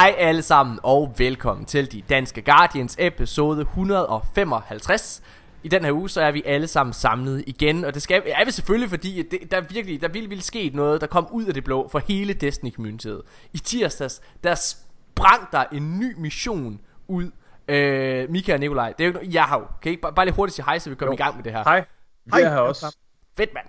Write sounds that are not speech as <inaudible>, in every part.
Hej alle sammen og velkommen til De Danske Guardians episode 155. I den her uge så er vi alle sammen samlet igen, og det skal er vi selvfølgelig fordi det, der virkelig der ville, ville sket noget, der kom ud af det blå for hele Destiny communityet. I tirsdags der sprang der en ny mission ud. Øh, Mika og Nikolaj, det er jo ikke jeg har jo. Kan I bare, bare lige hurtigt sige hej, så vi kommer i gang med det her. Hej. Vi Hej. er her også. Fedt mand.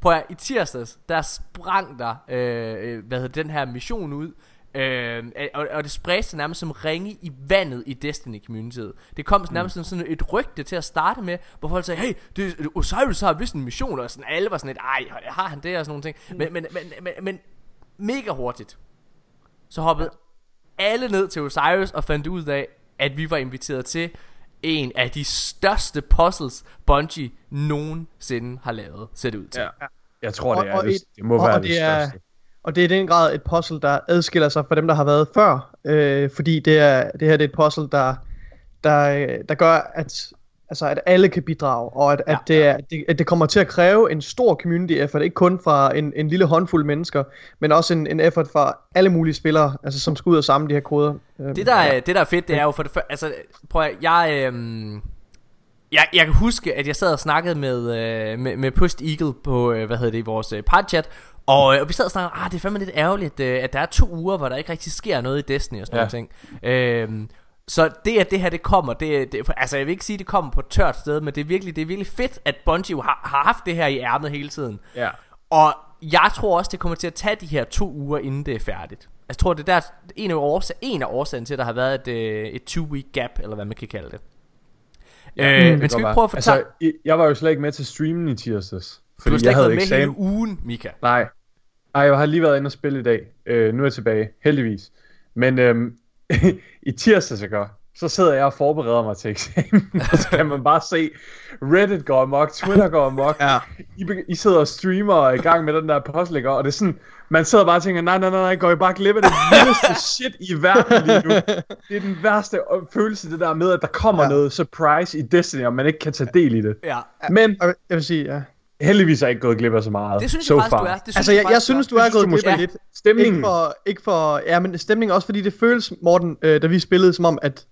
Prøv at, i tirsdags, der sprang der, øh, øh, hvad hedder den her mission ud, øh, og, og det spredte sig nærmest som ringe i vandet i Destiny communityet. Det kom sådan nærmest som sådan et rygte til at starte med, hvor folk sagde, hey, det, Osiris har vist en mission, og sådan, alle var sådan lidt, ej, har han det, og sådan nogle ting. Men, men, men, men, men mega hurtigt, så hoppede alle ned til Osiris og fandt ud af, at vi var inviteret til en af de største puzzles Bungie nogensinde har lavet, ser det ud til. Ja. Jeg tror, det er og det, et- det må og- være og det, det er- største. Og det er i den grad et puzzle, der adskiller sig fra dem, der har været før. Øh, fordi det, er, det her det er et puzzle, der, der, der gør, at, altså, at alle kan bidrage. Og at, Ja, at, det er, det, at det kommer til at kræve en stor community effort. Ikke kun fra en, en lille håndfuld mennesker, men også en, en effort fra alle mulige spillere, altså, som skal ud og samle de her koder. Øh, Det der, er, det der er fedt, det er jo for det første, altså prøv at, jeg, øhm, jeg, jeg kan huske, at jeg sad og snakkede med, øh, med, med Post Eagle på, øh, hvad hedder det, i vores øh, podchat, og, øh, og vi sad og snakkede, ah, det er fandme lidt ærgerligt, at, øh, at der er to uger, hvor der ikke rigtig sker noget i Destiny og sådan Ja. noget ting. Øhm, så det at det her det kommer, det, det, altså jeg vil ikke sige, at det kommer på et tørt sted, men det er virkelig, det er virkelig fedt, at Bungie har, har haft det her i ærmet hele tiden. Ja. Og jeg tror også, det kommer til at tage de her to uger, inden det er færdigt. Altså, Jeg tror, det er der, en af, årsag, en af årsagen til, at der har været et, øh, et two-week gap, eller hvad man kan kalde det. Ja, øh, men skal vi prøve at fortælle... Altså, jeg var jo slet ikke med til streamen i tirsdags. du Fordi har slet jeg ikke havde med eksamen. hele ugen, Mika. Nej. Nej, jeg har lige været inde og spille i dag. Øh, nu er jeg tilbage, heldigvis. Men øhm, <laughs> i tirsdags, ikke? så sidder jeg og forbereder mig til eksamen. <laughs> og så kan man bare se, Reddit går amok, Twitter går amok. Ja. I, I sidder og streamer og er i gang med den der puzzle, og det er sådan, man sidder bare og tænker, nej, nej, nej, nej, går I bare glip af det vildeste <laughs> shit i verden lige nu. Det er den værste øh, følelse, det der med, at der kommer ja. Noget surprise i Destiny, og man ikke kan tage del i det. Ja. Men jeg vil sige, ja. Heldigvis er jeg ikke gået glip af så meget. Det synes so jeg faktisk, far. du er. Det synes Altså, jeg, jeg faktisk, synes, er. du er synes, gået glip af måske- lidt. Stemningen. Ikke for, ikke for, ja, men stemningen også, fordi det føles, Morten, øh, da vi spillede, som om, at,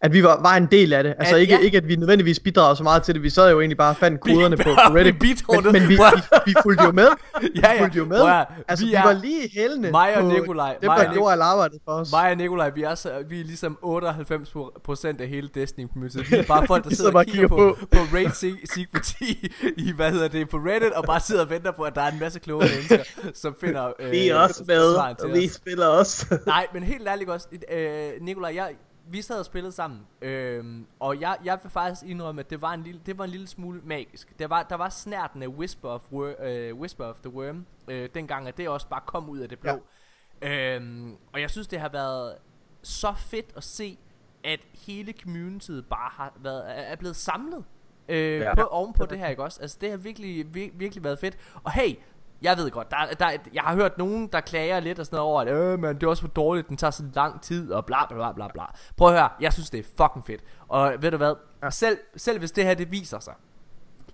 at vi var, var en del af det. Altså At- ikke, ja. ikke, at vi nødvendigvis bidragede så meget til det. Vi sad jo egentlig bare og fandt koderne på, på vi Reddit. bidrog Men, men vi, vi, vi fulgte jo med. Vi <laughs> Ja, ja. fulgte jo med. Altså, vi vi, er- var lige i hælene Mig og på Nikolaj- dem, mig der og gjorde alt arbejdet for os. Mig og Nikolaj, vi er, så, vi er ligesom 98% af hele Destiny community. Vi er bare folk, der <laughs> Vi sidder og kigger på, og på, Raid Se- Secret i, i, hvad hedder det, på Reddit, og bare sidder og venter på, at der er en masse kloge mennesker, som finder øh, svaren til os. spiller også. Nej, men helt ærligt også, øh, Nikolaj, jeg, vi sad og spillede sammen, øh, og jeg, jeg vil faktisk indrømme, at det var en lille, det var en lille smule magisk. Der var, der var snærten af Whisper of, Wor- øh, Whisper of the Worm, øh, dengang, at det også bare kom ud af det blå. Ja. Øh, og jeg synes, det har været så fedt at se, at hele communityet bare har været, er blevet samlet øh, Ja. ja. på, ovenpå det her, ikke også? Altså, det har virkelig, vir, virkelig været fedt. Og hey, jeg ved godt, der, der, jeg har hørt nogen, der klager lidt og sådan noget over, at øh, men det er også for dårligt, den tager så lang tid, og bla bla bla bla bla. Prøv at høre, jeg synes, det er fucking fedt. Og ved du hvad, selv, selv hvis det her, det viser sig,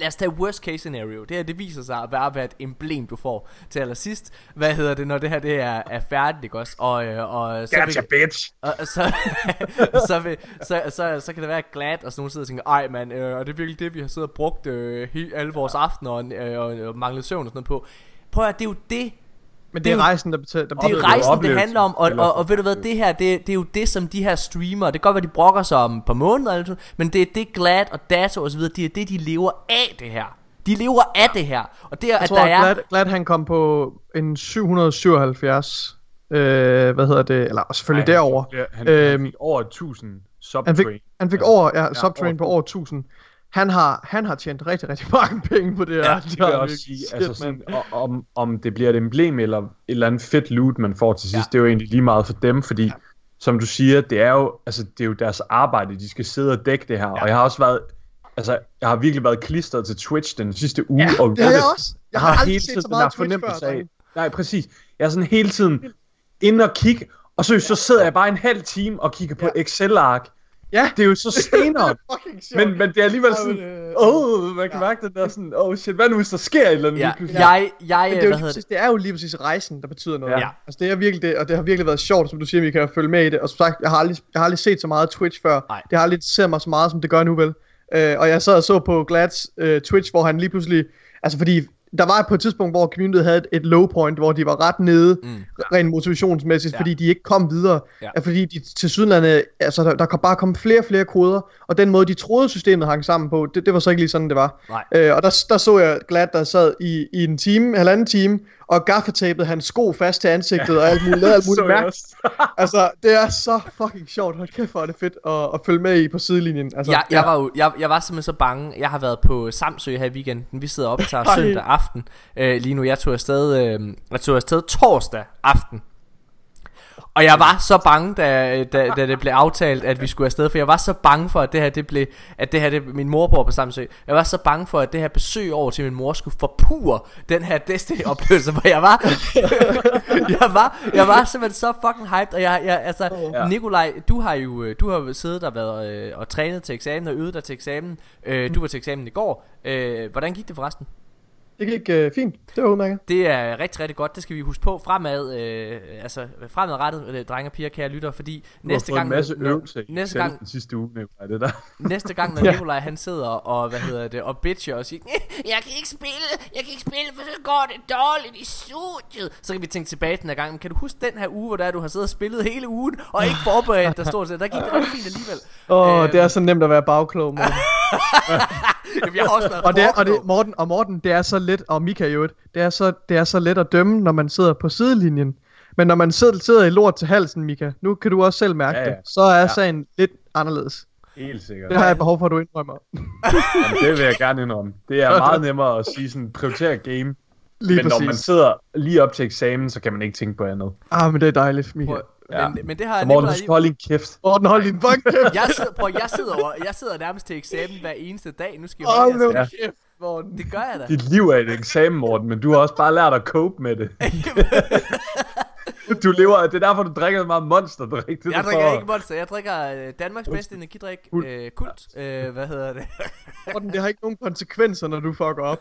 Lad os tage worst case scenario. Det her, det viser sig at være, være et emblem, du får til allersidst. Hvad hedder det, når det her det er, er færdigt, ikke også? Og, øh, og så, Gotcha, vil, bitch. og, og så, <laughs> så, vil, så, så, så, kan det være glad, og sådan nogen sidder og tænker, ej mand, øh, og det er virkelig det, vi har siddet og brugt øh, he, alle vores aftener og, øh, og, og manglet søvn og sådan noget på. Prøv at det er jo det, Men det det er rejsen, der betaler. Der det er rejsen, det handler om, og, og, og ved du hvad, det her, det, det er jo det, som de her streamere, det kan godt være, de brokker sig om på måneder, eller sådan, men det er det Glad og Dato og så videre, det er det, de lever af det her. De lever af det her, og det er, Jeg at tror, der er... Glad, Glad han kom på en 777, øh, hvad hedder det, eller selvfølgelig Ej, derover. Han, han, Øhm, han fik over 1000 subtrain. Han fik, han fik Ja. over, ja, Ja, subtrain over på over 1000. Han har, han har tjent rigtig, rigtig mange <laughs> penge på det her. Ja, det vil jeg også sige. Altså sådan, og- om, om det bliver et emblem eller et eller andet fedt loot, man får til sidst, Ja. det er jo egentlig lige meget for dem, fordi ja. som du siger, det er jo, altså, det er jo deres arbejde, de skal sidde og dække det her, ja. og jeg har også været, altså, jeg har virkelig været klistret til Twitch den sidste uge, Ja, og det har jeg Reddit. også. Jeg har aldrig set så den før. fornemmelse af, nej præcis, jeg er sådan hele tiden inde og kigge, og så, så sidder jeg bare en halv time og kigger på Ja. Excel-ark, Ja, Det er jo så stenere. fucking sjovt. men, men det er alligevel sådan, åh, oh, man kan ja. mærke den der sådan, oh shit, hvad nu hvis der sker et eller andet Ja, pludselig? jeg, jeg, Men det er, jo hvad lige hedder præcis, det er jo lige præcis rejsen, der betyder noget. Ja. Altså det er virkelig det, og det har virkelig været sjovt, som du siger, vi kan følge med i det. Og som sagt, jeg har aldrig, jeg har aldrig set så meget Twitch før. Nej. Det har aldrig set mig så meget, som det gør nu, vel? Øh, og jeg sad og så på Glads øh, Twitch, hvor han lige pludselig... Altså fordi, der var på et tidspunkt, hvor communityet havde et, et low point, hvor de var ret nede, Mm. rent motivationsmæssigt, Ja. fordi de ikke kom videre. Ja. Fordi de til sydlandet, altså der, der kom bare kom flere og flere koder, og den måde, de troede systemet hang sammen på, det, det var så ikke lige sådan, det var. Nej. Øh, og der, der så jeg glad, der sad i, i en time, halvanden time, og gaffatapede hans sko fast til ansigtet, og alt muligt, <laughs> lavede alt muligt mærke. også. <laughs> Altså, det er så fucking sjovt. Hold kæft, hvor er det fedt at, at følge med i på sidelinjen. Altså, jeg, jeg, var jo, jeg, jeg var simpelthen så bange. Jeg har været på Samsø her i weekenden. Vi sidder op <laughs> og Ej. søndag aften. Øh, lige nu, jeg tog afsted, øh, jeg tog afsted torsdag aften. Og jeg var så bange, da, da, da det blev aftalt, at vi skulle afsted, for jeg var så bange for, at det her, det blev, at det her, det, min mor bor på Samsø. Jeg var så bange for, at det her besøg over til min mor skulle forpure den her Destiny-oplevelse, hvor jeg var, <laughs> jeg var, jeg var simpelthen så fucking hyped, og jeg, jeg altså, Ja. Nikolaj, du har jo, øh, du har jo siddet og været øh, og trænet til eksamen og øvet dig til eksamen. Øh, du var til eksamen i går. Øh, hvordan gik det forresten? Det gik øh, fint. Det var udmærket. Det er rigtig, rigtig godt. Det skal vi huske på fremad, øh, altså fremadrettet, øh, drenge og piger, kære lytter, fordi Du næste gang, en masse øvelser i næste gang, den sidste uge, Nikolaj, det der. <laughs> næste gang, når Ja. Nikolaj han sidder og, hvad hedder det, og bitcher og siger, jeg kan ikke spille, jeg kan ikke spille, for så går det dårligt i studiet. Så kan vi tænke tilbage den her gang, men kan du huske den her uge, hvor der du har siddet og spillet hele ugen, og ikke forberedt dig stort set, der gik det rigtig fint alligevel. Åh, oh, Øh, det er så nemt at være bagklog. <laughs> Jamen, jeg har også været og, det er, og det, Morten, og Morten, det er så let, og Mika jo, det er så, det er så let at dømme, når man sidder på sidelinjen. Men når man sidder, sidder i lort til halsen, Mika, nu kan du også selv mærke Ja, ja. det, så er Ja. sagen lidt anderledes. Helt sikkert. Det har jeg behov for, at du indrømmer. <laughs> Jamen, det vil jeg gerne indrømme. Det er meget nemmere at sige sådan, prioritere game. Lige men når man præcis. sidder lige op til eksamen, så kan man ikke tænke på andet. Ah, men det er dejligt, Mika. Ja. men, men det har Så jeg Morten, du skal holde din kæft. Morten, hold din fucking kæft. jeg sidder, prøv, jeg sidder, over, jeg sidder nærmest til eksamen hver eneste dag. Nu skal jeg holde nu jeres- kæft, Morten. Det gør jeg da. Dit liv er et eksamen, Morten, men du har også bare lært at cope med det. <laughs> Du lever, det er derfor, du drikker så meget monsterdrik. Det er Jeg drikker ikke Monster, jeg drikker øh, Danmarks bedste energidrik, Kult. øh, kult. Øh, hvad hedder det? <laughs> Morten, det har ikke nogen konsekvenser, når du fucker op.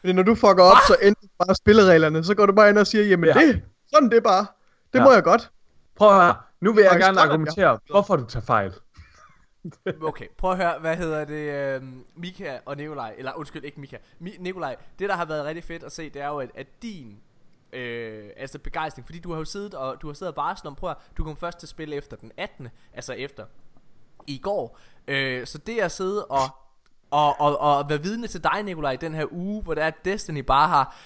Fordi når du fucker op, så ændrer bare spillereglerne. Så går du bare ind og siger, jamen Ja. det, sådan det bare. Det Ja. må jeg godt. Prøv at høre. Nu vil jeg gerne argumentere, hvorfor du tager fejl. <laughs> Okay, prøv at høre, hvad hedder det, øh, Mika og Nikolaj, eller undskyld, ikke Mika, Mi- Nikolaj, det der har været rigtig fedt at se, det er jo, at, at din, øh, altså begejstring, fordi du har jo siddet og, du har siddet og varslet om, prøv at, du kom først til at spille efter den 18., altså efter i går, øh, så det at sidde og, og, og, og være vidne til dig, Nikolaj, i den her uge, hvor det er, at Destiny bare har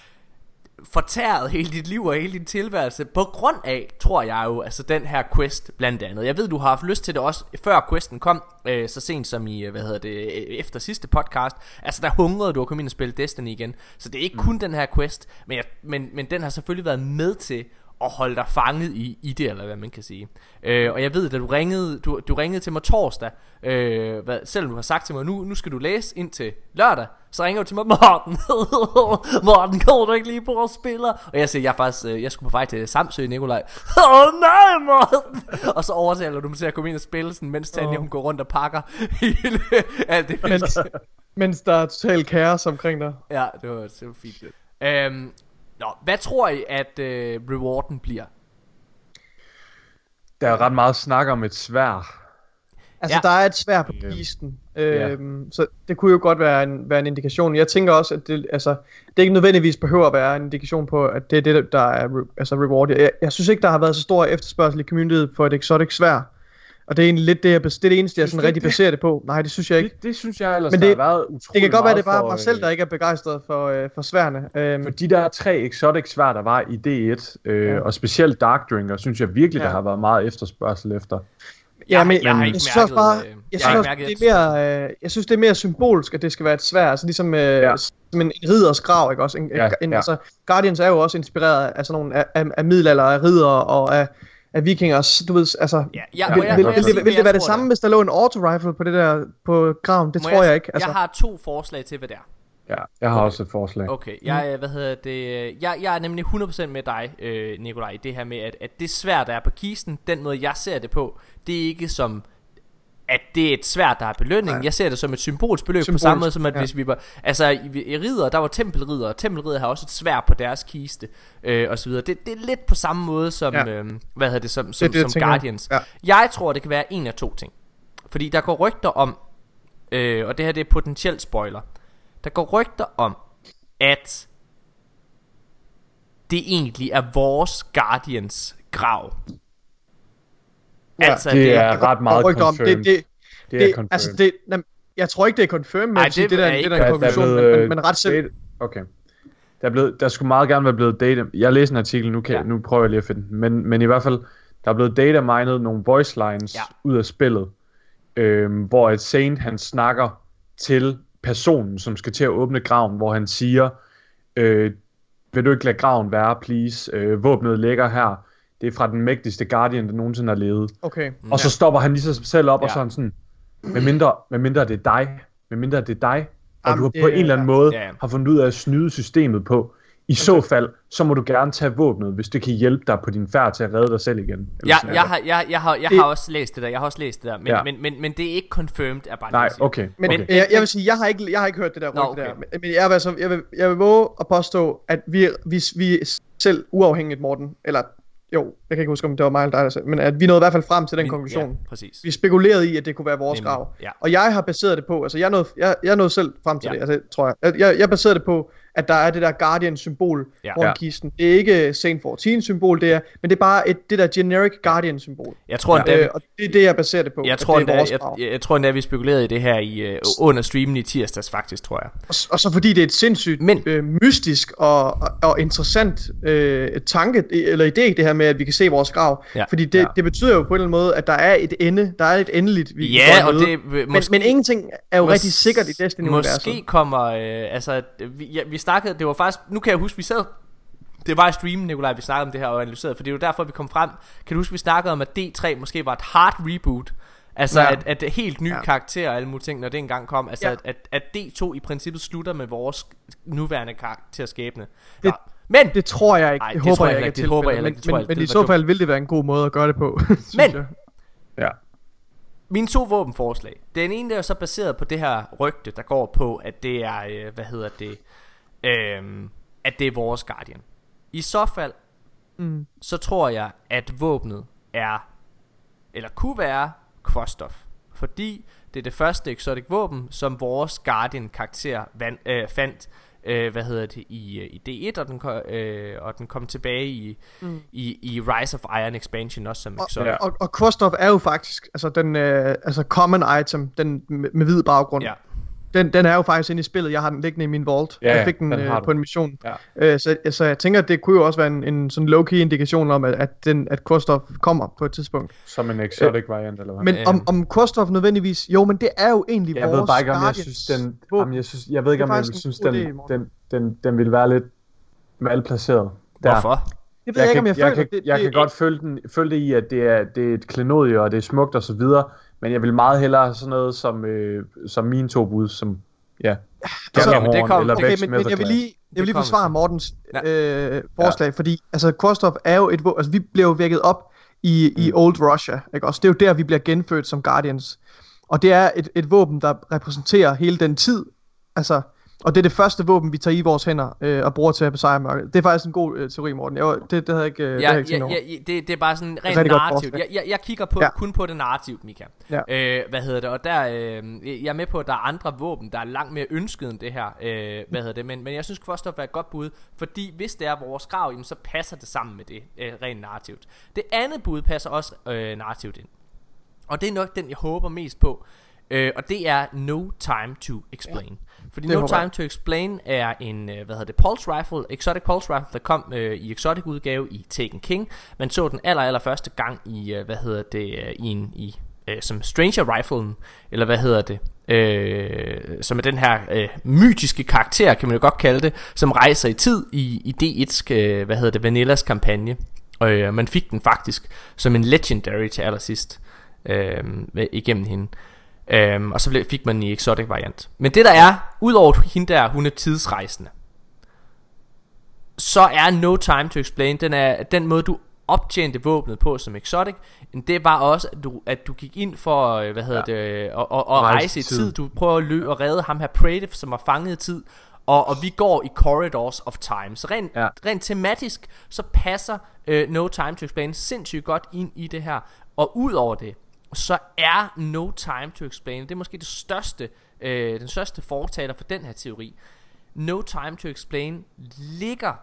fortæret hele dit liv og hele din tilværelse på grund af, tror jeg jo, altså den her quest blandt andet. Jeg ved, du har haft lyst til det også, før questen kom, øh, så sent som i, øh, hvad hedder det, øh, efter sidste podcast. Altså der hungrede du at komme ind og spille Destiny igen. Så det er ikke mm. kun den her quest, men, jeg, men, men den har selvfølgelig været med til at holde dig fanget i, i det, eller hvad man kan sige. Øh, og jeg ved, da du ringede, du, du ringede til mig torsdag, øh, hvad, selvom du har sagt til mig, nu, nu skal du læse ind til lørdag, så ringer du til mig, <laughs> Morten, Morten, kommer du ikke lige på og spiller? Og jeg siger, jeg faktisk, øh, jeg skulle på vej til Samsø, Nikolaj. <laughs> Åh oh, nej, Morten! Og så overtaler du mig til at komme ind og spille, sådan, mens Tanja, hun går rundt og pakker <laughs> hele, alt det. Mens, mens der er total kaos omkring dig. Ja, det var, det var fint. Øhm, nå, hvad tror I, at øh, rewarden bliver? Der er ret meget snak om et svær. Altså, Ja. der er et svær på Øhm, kisten. Øhm, Så det kunne jo godt være en, være en indikation. Jeg tænker også, at det, altså, det ikke nødvendigvis behøver at være en indikation på, at det er det, der er re, altså reward. Jeg, jeg synes ikke, der har været så stor efterspørgsel i communityet for et exotic svær. Og det er egentlig lidt det, jeg, det, er det eneste, jeg Synes sådan rigtig det? baserer det på. Nej, det synes jeg ikke. Det, det synes jeg ellers, Men der det- har været utroligt Det kan godt være, det er bare for, mig selv, øh, der ikke er begejstret for, øh, for sværene. Øhm, For de der tre exotic svær, der var i D1, øh, Ja. og specielt Dark Drinker, synes jeg virkelig, Ja. der har været meget efterspørgsel efter. Ja, men jeg har jeg, ikke synes også mærket, bare, øh, jeg jeg synes mærket det er mere, øh, jeg synes det er mere symbolsk, at det skal være et svær, altså ligesom øh, Ja. som en, en ridders grav, ikke også? En, Ja, en, ja. Altså, Guardians er jo også inspireret af sådan nogle af, af, af middelalder, af ridder og af, af vikingers, du ved, altså, Ja, ja, vil, jeg, vil, jeg vil, sige, det, vil det jeg være det samme, er? hvis der lå en auto-rifle på det der, på graven? Det Må tror jeg ikke, altså. Jeg har to forslag til, hvad det er. Ja, jeg har Okay. også et forslag. Okay, jeg, mm. hvad hedder det, jeg, jeg er nemlig 100% med dig, øh, Nikolaj, i det her med, at, at det svær, der er på kisten, den måde, jeg ser det på, det er ikke som, at det er et svært, der er belønning. Nej. Jeg ser det som et symbolsk beløb Symbolsk, på samme måde som at ja. hvis vi var... Altså i, i ridder, der var tempelridder, og tempelridder har også et svær på deres kiste, øh, og så videre. Det, det er lidt på samme måde som, Ja. øh, hvad hedder det, som, som, det, jeg som tænker. Guardians. Ja. Jeg tror, det kan være en af to ting. Fordi der går rygter om, øh, og det her det er potentielt spoiler, der går rygter om, at det egentlig er vores Guardians grav. Ja, altså, det det, er Der går- ret meget der rygter om, confirmed. Det, det, Det er det, confirmed. altså det, nem, jeg tror ikke det er confirmed, men Ej, sige, det det, der, er det der er en Der er konklusion, blevet, men, men, men ret selv. Okay. Der, er blevet, der skulle meget gerne være blevet data... Jeg læste en artikel, nu, kan, Ja. nu prøver jeg lige at finde den. Men, men i hvert fald, der er blevet data mined nogle voice lines Ja. ja. ud af spillet. Øhm, hvor et Saint, han snakker til personen, som skal til at åbne graven, hvor han siger, øh, vil du ikke lade graven være, please? Øh, våbnet ligger her. Det er fra den mægtigste Guardian, der nogensinde har levet. Okay. Og så stopper han lige sig selv op, ja. Ja. og så er han sådan, med mindre, med mindre det er dig, med mindre det er dig, og Jamen, du har det på en eller anden måde Ja, ja. har fundet ud af at snyde systemet på, i så fald, så må du gerne tage våbnet, hvis det kan hjælpe dig på din færd til at redde dig selv igen. Eller jeg, sådan jeg, har, jeg, jeg, har, jeg Det- har også læst det der, jeg har også læst det der, men, Ja. men, men, men det er ikke confirmed, er bare det, Nej, okay. Men, okay. jeg, jeg vil sige, jeg har ikke, jeg har ikke hørt det der rygte okay. der. Men, men jeg, vil, altså, jeg, vil, jeg vil våge at påstå, at vi, vi, vi selv uafhængigt, Morten, eller jo, jeg kan ikke huske, om det var mig eller dig, der sagde, men at vi nåede i hvert fald frem til den Min- konklusion. Ja, præcis. Vi spekulerede i, at det kunne være vores Nemlig, grav. ja. Og jeg har baseret det på, altså jeg nåede, jeg, jeg nåede selv frem til Ja. det, altså, tror jeg. Jeg- Jeg, jeg baserede det på, at der er det der Guardian-symbol Ja. foran Ja. kisten. Det er ikke Saint 14-symbol, det er, men det er bare et, det der generic Guardian-symbol. Jeg tror, Ja. endda, Øh, og det er det, jeg baserer det på. jeg at tror, det endda, er vores jeg, jeg, jeg tror endda, vi spekulerede i det her i, uh, under streamen i tirsdags faktisk, tror jeg. Og, og så fordi det er et sindssygt Men- øh, mystisk og, og, og interessant øh, tanke, eller idé, det her med, at vi kan se vores grav. Ja. Fordi det, Ja. det betyder jo på en eller anden måde, at der er et ende, der er et endeligt, vi Ja, kan og møde. det vil- men, måske- men ingenting er jo Mås- rigtig sikkert i Destiny-universet. Måske kommer, øh, altså, vi, ja, vi snakkede, det var faktisk, nu kan jeg huske, vi sad, det var i streamen, Nikolaj, vi snakkede om det her og analyserede, for det er jo derfor, vi kom frem. Kan du huske, vi snakkede om, at D3 måske var et hard reboot? Altså, Ja. at, at det helt nye Ja. karakterer og alle mulige ting, når det engang kom. Altså, Ja. at, at, at D2 i princippet slutter med vores nuværende karakterskæbne. Det- Men, Det tror jeg ikke. Ej, det, det håber jeg jeg ikke. Det håber jeg ikke. Men, Det tror jeg- men, i så fald ville det være en god måde at gøre det på. <laughs> synes Men- jeg. Ja. Mine to våbenforslag. Den ene der er så baseret på det her rygte, der går på, at det er, øh, hvad hedder det, øh, at det er vores Guardian. I så fald, Mm. så tror jeg, at våbnet er, eller kunne være, Kvostov. Fordi det er det første exotic våben, som vores Guardian karakter vand, øh, fandt, øh, hvad hedder det, i, øh, i D1, og den, øh, og den kom tilbage i, Mm. i, i Rise of Iron Expansion også som Og, exotic. Ja. og, og Kvostov er jo faktisk altså den øh, altså common item, den med, med hvid baggrund. Ja. Den, den er jo faktisk inde i spillet. Jeg har den liggende i min vault. Ja, jeg fik den, den øh, på en mission. Ja. Øh, så, så jeg tænker, at det kunne jo også være en, en sådan low-key indikation om, at, at, den, at Kvostov kommer på et tidspunkt. Som en exotic variant, eller hvad? Men Øhm. om, om Kvostov nødvendigvis... Jo, men det er jo egentlig jeg vores ved bare ikke, om jeg synes, den, om jeg, synes, jeg ved ikke, Det om jeg synes, den, Morten. den, den, den ville være lidt malplaceret. Der. Hvorfor? Det ved jeg, jeg, ikke, om jeg, jeg, føler. kan, det, jeg det, kan godt følge, den, følge det i, at det er, det er et klenodie, og det er smukt og så videre, men jeg vil meget hellere have sådan noget som, øh, som mine to bud, som ja, Altså, Gjallarhorn det kom- eller Okay, men, men jeg vil lige, jeg vil lige forsvare. Mortens Ja. øh, forslag, ja. fordi altså Kvostov er jo et våben, altså vi blev jo vækket op i, i Old Russia, ikke også? Det er jo der, vi bliver genfødt som Guardians. Og det er et, et våben, der repræsenterer hele den tid, altså, og det er det første våben, vi tager i vores hænder øh, og bruger til at besejre mørket. Det er faktisk en god øh, teori, Morten. Jeg, det, det havde jeg ikke, øh, det havde Ja, jeg ikke ja, ja, det, det er bare sådan rent narrativt. Jeg, jeg, jeg kigger på, Ja. ja. kun på det narrativt, Mika. Ja. Øh, hvad hedder det? Og der, øh, jeg er med på, at der er andre våben, der er langt mere ønsket end det her. Øh, hvad hedder det? Men, men jeg synes, Kvostov er et godt bud, fordi hvis det er vores grav, jamen, så passer det sammen med det øh, rent narrativt. Det andet bud passer også øh, narrativt ind. Og det er nok den, jeg håber mest på. Øh, og det er No Time to Explain. Ja. Fordi Det No håber jeg. Time to Explain er en, øh, hvad hedder det, Pulse Rifle, Exotic Pulse Rifle, der kom øh, i Exotic udgave i Taken King. Man så den aller, aller første gang i, øh, hvad hedder det, øh, i en, i, øh, som Stranger Riflen, eller hvad hedder det, øh, som er den her øh, mytiske karakter, kan man jo godt kalde det, som rejser i tid i, i D1's, øh, hvad hedder det, Vanillas kampagne. Og øh, man fik den faktisk som en legendary til allersidst øh, igennem hende. Øhm, og så blev, fik man i exotic variant. Men det der er, udover hende der, hun er tidsrejsende, så er No Time to Explain, den er den måde du optjente våbnet på som exotic, det var også, at du, at du gik ind for, øh, hvad hedder ja. det, og, og, og rejse i tid. tid. Du prøver at løbe og redde ham her Prative, som var fanget i tid, og, og vi går i Corridors of Time. Så rent, ja. rent tematisk, så passer uh, No Time to Explain sindssygt godt ind i det her. Og ud over det, så er No Time to Explain, det er måske det største, uh, den største fortaler for den her teori. No Time to Explain ligger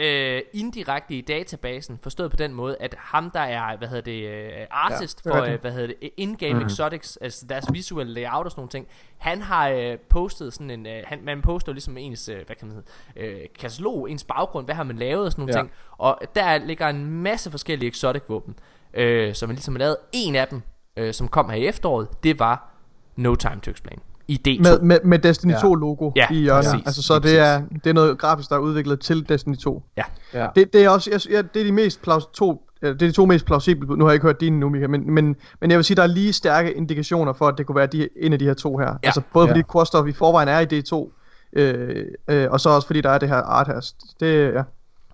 øh, indirekte i databasen, forstået på den måde, at ham der er, hvad hedder det, øh, artist ja, for, øh, hvad hedder det, in-game mm-hmm. exotics, altså deres visual layout og sådan nogle ting, han har øh, postet sådan en, øh, han, man poster ligesom ens, øh, hvad kan man hedde, øh, katalog, ens baggrund, hvad har man lavet og sådan nogle ja. ting, og der ligger en masse forskellige exotic våben, øh, som man ligesom har lavet. En af dem, øh, som kom her i efteråret, det var No Time to Explain i D2. Med, med, med Destiny 2 logo ja, i hjørnet. Ja, altså, så det er, det er noget grafisk, der er udviklet til Destiny 2. Ja. ja. Det, det, er også, jeg, ja, det er de mest plaus, to, det er de to mest plausible, nu har jeg ikke hørt dine nu, Mika, men, men, men jeg vil sige, der er lige stærke indikationer for, at det kunne være de, en af de her to her. Ja. Altså både fordi ja. I forvejen er i D2, øh, øh, og så også fordi der er det her art her. Det, ja.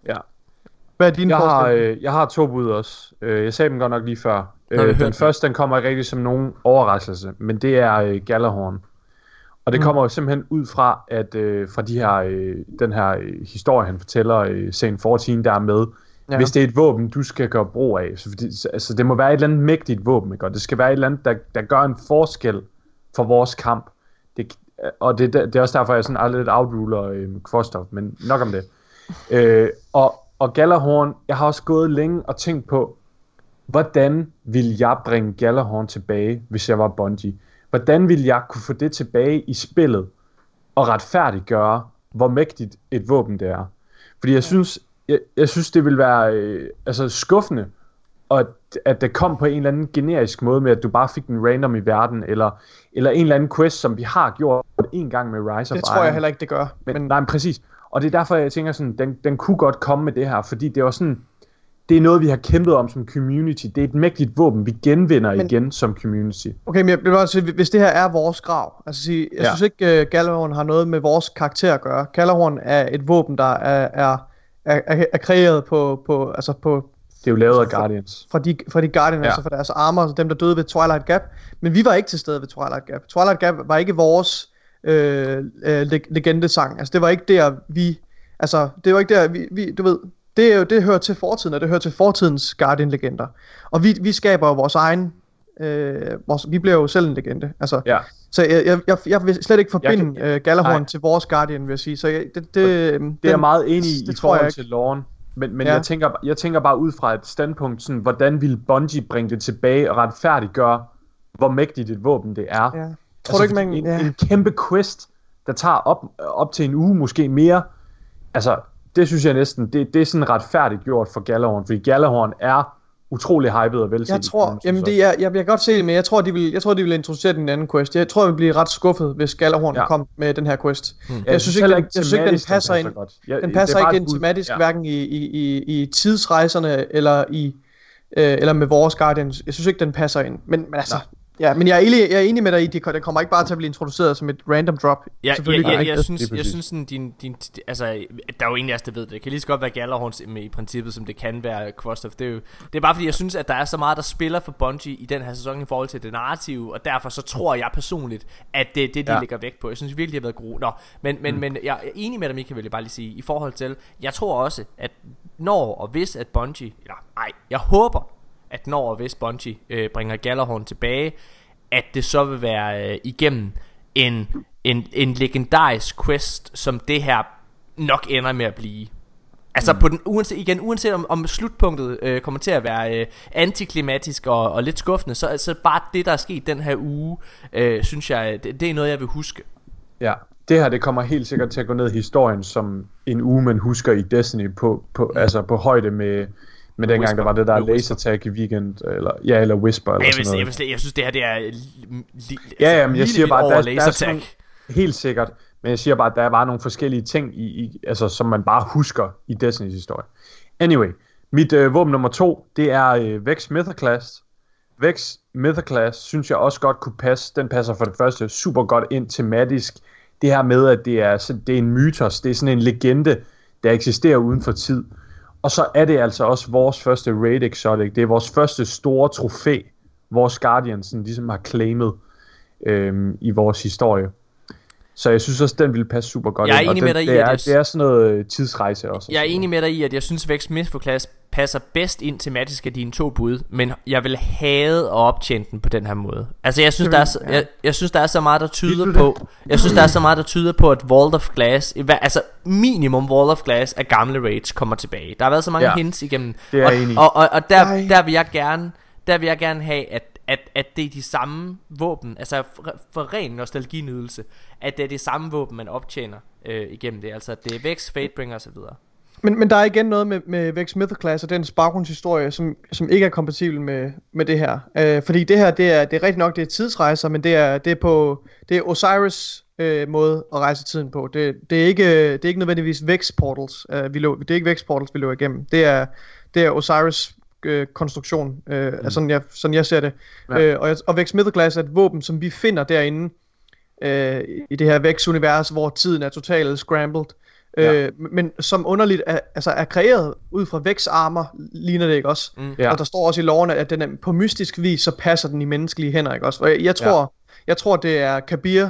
ja. Hvad er dine jeg har, øh, jeg har to bud også. Øh, jeg sagde dem godt nok lige før. Øh, den første, den kommer ikke rigtig som nogen overraskelse, men det er øh, Galahorn. Og det mm. kommer jo simpelthen ud fra, at øh, fra de her, øh, den her øh, historie, han fortæller, øh, scene 14, der er med, ja. hvis det er et våben, du skal gøre brug af. Så, fordi, altså, det må være et eller andet mægtigt våben, ikke? og det skal være et eller andet, der, der gør en forskel for vores kamp. Det, og det, det er også derfor, jeg sådan aldrig lidt outruler øh, Kvostof, men nok om det. Øh, og, og Galahorn, jeg har også gået længe og tænkt på, hvordan vil jeg bringe Galahorn tilbage, hvis jeg var Bungie? Hvordan vil jeg kunne få det tilbage i spillet og retfærdiggøre, hvor mægtigt et våben det er? Fordi jeg synes, jeg, jeg synes det vil være øh, altså skuffende, og at, at det kom på en eller anden generisk måde med, at du bare fik den random i verden, eller, eller en eller anden quest, som vi har gjort en gang med Rise of Det tror jeg heller ikke, det gør. Men, men... Nej, men præcis. Og det er derfor, jeg tænker sådan, den, den kunne godt komme med det her, fordi det var sådan, det er noget, vi har kæmpet om som community. Det er et mægtigt våben, vi genvinder men, igen som community. Okay, men jeg vil bare sige, hvis det her er vores grav, altså sige, jeg ja. synes ikke, uh, Galahorn har noget med vores karakter at gøre. Galahorn er et våben, der er, er, er, er kreeret på, på, altså på det er jo lavet af Guardians. Fra de, fra de Guardians, ja. altså fra deres armor, altså dem der døde ved Twilight Gap. Men vi var ikke til stede ved Twilight Gap. Twilight Gap var ikke vores øh, øh, legendesang. Altså det var ikke der, vi... Altså, det var ikke der, vi, vi du ved, det, er jo, det hører til fortiden, og det hører til fortidens Guardian-legender. Og vi, vi skaber jo vores egen... Øh, vores, vi bliver jo selv en legende. Altså, ja. Så jeg, jeg, jeg, jeg vil slet ikke forbinde kan, øh, Galahorn til vores Guardian, vil jeg sige. Så jeg, det, det, det den, er jeg meget enig i, i forhold til Lorne. Men, men ja. jeg, tænker, jeg tænker bare ud fra et standpunkt, sådan, hvordan vil Bungie bringe det tilbage og retfærdiggøre, hvor mægtigt et våben det er. Ja. Tror altså, du ikke, man, en, ja. en kæmpe quest, der tager op, op til en uge, måske mere. Altså, det synes jeg næsten, det, det er sådan retfærdigt gjort for Gallahorn, fordi Gallahorn er utrolig hyped og velset. Jeg tror, jamen det er, jeg, jeg kan godt se det, men jeg tror, de vil, jeg tror, de vil introducere den anden quest. Jeg tror, vi bliver ret skuffet, hvis Gallahorn ja. kom med den her quest. Hmm. Jeg, jeg synes ikke, den, jeg synes ikke, den passer ind. Den, den passer ikke ind tematisk, ja. hverken i, i, i, i tidsrejserne eller i øh, eller med vores Guardians. Jeg synes ikke, den passer ind. Men, men altså, Nej. Ja, men jeg er, enig, jeg er enig med dig i, det kommer ikke bare til at blive introduceret som et random drop. Ja, ja, ja, jeg, jeg, synes, jeg synes sådan, din, din, altså, der er jo ingen af os, der ved det. Det kan lige så godt være Gallerhorns med i princippet, som det kan være Kvostov. Det er, jo, det er bare fordi, jeg synes, at der er så meget, der spiller for Bungie i den her sæson i forhold til det narrative, og derfor så tror jeg personligt, at det er det, de ja. lægger vægt på. Jeg synes virkelig, det har været gode. Nå, men, men, mm. men jeg er enig med dig, Mika, vil jeg bare lige sige, i forhold til, jeg tror også, at når og hvis at Bungie, eller nej, jeg håber, at når og hvis Bungie øh, bringer Gallerhorn tilbage, at det så vil være øh, igennem en, en, en legendarisk quest, som det her nok ender med at blive. Altså mm. på den, uanset, igen, uanset om, om slutpunktet øh, kommer til at være øh, antiklimatisk og, og lidt skuffende, så altså bare det, der er sket den her uge, øh, synes jeg, det, det er noget, jeg vil huske. Ja, det her det kommer helt sikkert til at gå ned i historien som en uge, man husker i Destiny på, på, mm. altså på højde med men dengang Whisper. der var det der laser tag i weekend, eller, ja, eller Whisper, eller jeg sådan noget. Jeg, vil, jeg synes, det her, det er li, li, ja, ja, men jeg siger bare, der, der er sådan, helt sikkert, men jeg siger bare, at der var nogle forskellige ting, i, i, altså, som man bare husker i Destiny's historie. Anyway, mit øh, våben nummer to, det er øh, Vex Mythoclast. Vex Mythoclast synes jeg også godt kunne passe. Den passer for det første super godt ind tematisk. Det her med, at det er, det er en mytos, det er sådan en legende, der eksisterer uden for tid. Og så er det altså også vores første Raid Exotic. Det er vores første store trofæ, vores Guardians sådan, ligesom har claimet øhm, i vores historie. Så jeg synes også, den ville passe super godt Jeg er ind, enig den, med dig i, det, at er, jeg- det er sådan noget tidsrejse også. og Jeg er enig med dig i, at jeg synes, Vex Mytho Class passer bedst ind tematisk af dine to bud, men jeg vil hade at optjene den på den her måde. Altså, jeg synes, der er, så, jeg, jeg synes, der er så meget, der tyder på... Jeg synes, der er så meget, der tyder på, at Vault of Glass... Altså, minimum Vault of Glass af gamle raids kommer tilbage. Der har været så mange Ja. hints igennem. Og, og, og, og der, der vil jeg gerne... Der vil jeg gerne have, at, at, at det er de samme våben, altså for, for ren nostalginydelse, at det er det samme våben, man optjener øh, igennem det. Altså, at det er Vex, Fatebringer osv. Men, men der er igen noget med, med Vex Mythoclass og dens baggrundshistorie, som, som ikke er kompatibel med, med det her. Øh, fordi det her, det er, det er rigtigt nok, det er tidsrejser, men det er, det er på det er Osiris øh, måde at rejse tiden på. Det, det, er ikke, det er ikke nødvendigvis Vex Portals, øh, vi løb, det er ikke Vex Portals, vi løber igennem. Det er, det er Osiris øh, konstruktion, øh, mm. altså, sådan, jeg, sådan jeg ser det. Ja. Øh, og, og Vex Mythoclass er et våben, som vi finder derinde, øh, i det her Vex-univers, hvor tiden er totalt scrambled. Ja. Øh, men som underligt er, altså er kreeret ud fra Vex armor, ligner det ikke også? Mm. Ja. Og der står også i loven, at den er, på mystisk vis, så passer den i menneskelige hænder, ikke også? Og jeg, jeg tror, jeg tror det er Kabir,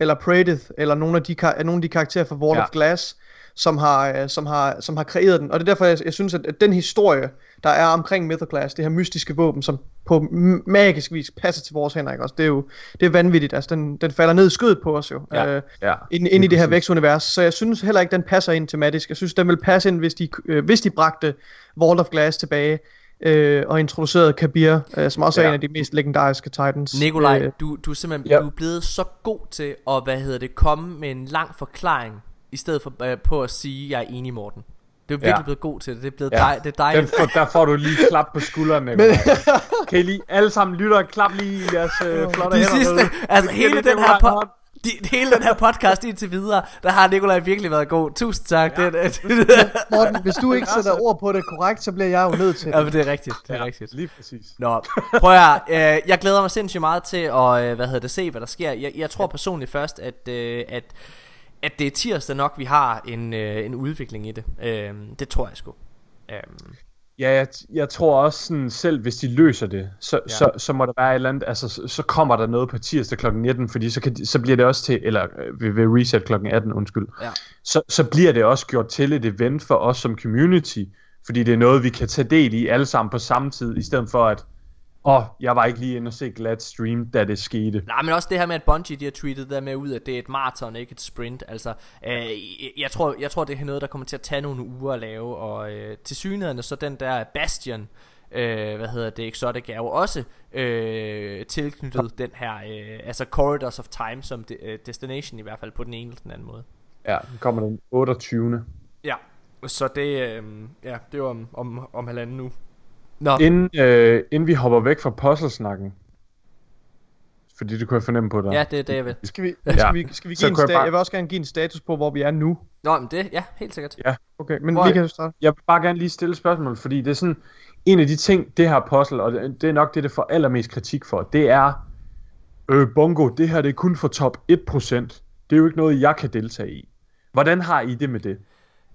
eller Praedith, eller nogle af de, nogle af de karakterer fra Ja. ja. of Glass, som har, øh, som, har, som har kreeret den. Og det er derfor, jeg, jeg synes, at, at den historie, der er omkring Mythoclass, det her mystiske våben, som på magisk vis passer til vores hænder, ikke også? Det er jo det er vanvittigt. Altså, den, den falder ned i skødet på os jo. Ja. Øh, Ja, ind, ind i det her vækstunivers, så jeg synes heller ikke, den passer ind tematisk. Jeg synes, den vil passe ind, hvis de, øh, hvis de bragte Vault of Glass tilbage, øh, og introducerede Kabir, øh, som også er Ja. en af de mest legendariske Titans. Nikolaj, Øh, du, du er simpelthen ja. du er blevet så god til at, hvad hedder det, komme med en lang forklaring, i stedet for øh, på at sige, jeg er enig, Morten. Du er virkelig Ja. blevet god til det. Det er blevet Ja. dej, det er Den dejligt. får, der får du lige klap på skulderen, Nikolaj. Kan I lige alle sammen lytte og klap lige i jeres øh, flotte De hænder sidste, derude? altså Det hele den her, hånd. de, hele den her podcast indtil videre, der har Nikolaj virkelig været god. Tusind tak. Ja. Det, det, Morten, hvis du ikke sætter ord på det korrekt, så bliver jeg jo nødt til ja, det. men det er rigtigt. Det er Ja, rigtigt. lige præcis. Nå, prøv at øh, jeg glæder mig sindssygt meget til at, øh, hvad hedder det, se hvad der sker. Jeg, jeg tror personligt først, at, øh, at, at det er tirsdag nok, vi har en, øh, en udvikling i det. Øh, det tror jeg sgu. Øh, Ja, jeg, jeg tror også sådan, selv hvis de løser det, så, Ja. så, så må der være et eller andet, altså så, så kommer der noget på tirsdag kl. 19, fordi så, kan, så bliver det også til, eller øh, ved, ved reset kl. 18, undskyld, Ja. så, så bliver det også gjort til et event for os som community, fordi det er noget, vi kan tage del i alle sammen på samme tid, i stedet for at, oh, jeg var ikke lige inde og se Glad Stream, da det skete. Nej, men også det her med, at Bungie de har tweetet der med ud, at det er et maraton, ikke et sprint. Altså, øh, jeg, tror, jeg tror, det er noget, der kommer til at tage nogle uger at lave. Og øh, til synligheden, så den der Bastion, øh, hvad hedder det, Exotic, er jo også øh, tilknyttet den her, øh, altså Corridors of Time, som de, øh, destination i hvert fald, på den ene eller den anden måde. Ja, den kommer den 28. Ja, så det, øh, ja, det er om, om, om halvanden nu. Nå, Inden, øh, inden vi hopper væk fra puzzlesnakken, fordi det kunne jeg fornemme på dig. ja, det er det, jeg vil. Skal vi, Ja. skal vi, skal vi give en jeg bare- jeg vil også gerne give en status på, hvor vi er nu. Nå, men det, ja, helt sikkert. Okay, men Hvor- vi kan jo starte. Jeg vil bare gerne lige stille et spørgsmål, fordi det er sådan, en af de ting, det her puzzle, og det, det er nok det, det får allermest kritik for, det er, øh, Bongo, det her det er kun for top 1%. Det er jo ikke noget, jeg kan deltage i. Hvordan har I det med det?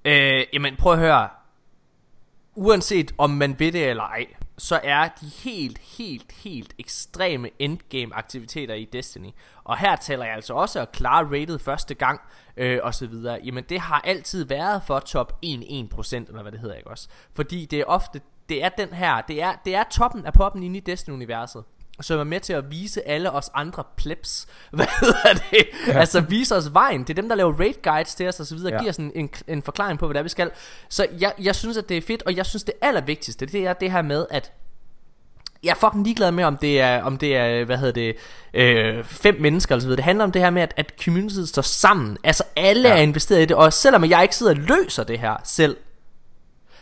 Øh, jamen prøv at høre. Uanset om man ved det eller ej, så er de helt, helt, helt ekstreme endgame aktiviteter i Destiny. Og her taler jeg altså også at klare rated første gang, øh, og så videre. Jamen det har altid været for top 1-1%, eller hvad det hedder, ikke også? Fordi det er ofte, det er den her, det er, det er toppen af poppen inde i Destiny-universet som er med til at vise alle os andre plebs, <laughs> hvad hedder det, ja. altså vise os vejen, det er dem der laver raid guides til os og så videre, ja. Giver os en, en, forklaring på hvad det er vi skal, så jeg, jeg synes at det er fedt, og jeg synes det allervigtigste, det er det her med at jeg er fucking ligeglad med, om det er, om det er hvad hedder det, øh, fem mennesker eller så videre. Det handler om det her med, at, at communityet står sammen. Altså alle. Ja. er investeret i det, og selvom jeg ikke sidder og løser det her selv,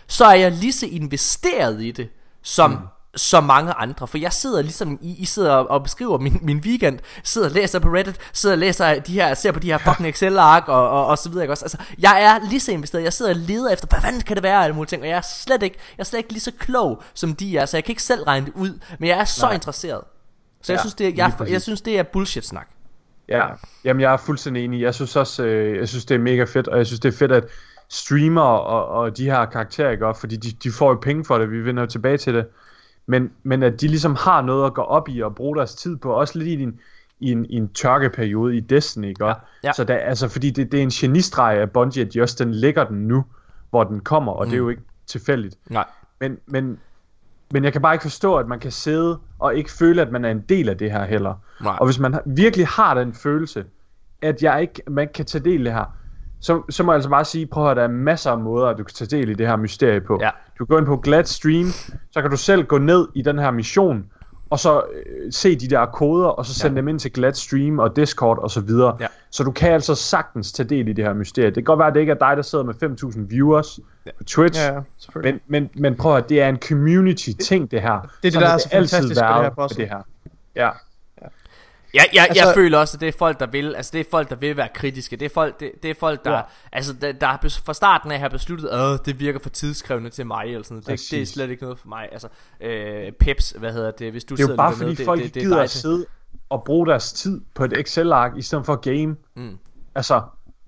så er jeg lige så investeret i det, som, mm. Som mange andre. For jeg sidder ligesom, I, I sidder og, beskriver min, min weekend, sidder og læser på Reddit, sidder og læser de her, ser på de her fucking Excel-ark og, og, og så videre. Ikke også? Altså, jeg er lige så investeret, jeg sidder og leder efter, hvad fanden kan det være, alle mulige ting, og jeg er slet ikke, jeg er slet ikke lige så klog, som de er, så jeg kan ikke selv regne det ud, men jeg er så Nej. interesseret. Så jeg, Ja, synes, det, er- jeg, præcis. jeg synes, det er bullshit-snak. Ja, jamen jeg er fuldstændig enig. Jeg synes også, øh, jeg synes det er mega fedt, og jeg synes det er fedt, at streamer og, og de her karakterer, ikke? Fordi de, de får jo penge for det, vi vender jo tilbage til det. Men, men at de ligesom har noget at gå op i og bruge deres tid på, også lidt i en, i en, i en tørkeperiode i Destiny, ikke? Ja, ja. Så der, altså, fordi det, det er en genistreg af Bungie, at de også den lægger den nu, hvor den kommer, og mm. det er jo ikke tilfældigt. Nej. Men, men, men jeg kan bare ikke forstå, at man kan sidde og ikke føle, at man er en del af det her heller. Nej. Og hvis man virkelig har den følelse, at jeg ikke, man ikke kan tage del i det her, så, så må jeg altså bare sige, prøv at høre, der er masser af måder, du kan tage del i det her mysterie på. Ja. Du kan gå ind på Gladstream, så kan du selv gå ned i den her mission, og så øh, se de der koder, og så sende Ja. dem ind til Gladstream og Discord og så videre. Ja. Så du kan altså sagtens tage del i det her mysterie. Det kan godt være, at det ikke er dig, der sidder med 5.000 viewers Ja. på Twitch, Ja, ja, men, men, men prøv at det er en community ting det her. Det er det, Sådan der er har så altid fantastisk ved det været her med det her. Ja. Ja, jeg, altså, jeg føler også, at det er folk, der vil, altså det er folk, der vil være kritiske. Det er folk, det, det er folk der, Ja. ja. altså der, der fra starten af har besluttet, at det virker for tidskrævende til mig, eller sådan noget. Det, det er slet ikke noget for mig. Altså, øh, Peps, hvad hedder det, hvis du Det er jo sidder bare fordi det, folk det, det, gider dig at sidde og bruge deres tid på et Excel-ark i stedet for game. Mm. Altså,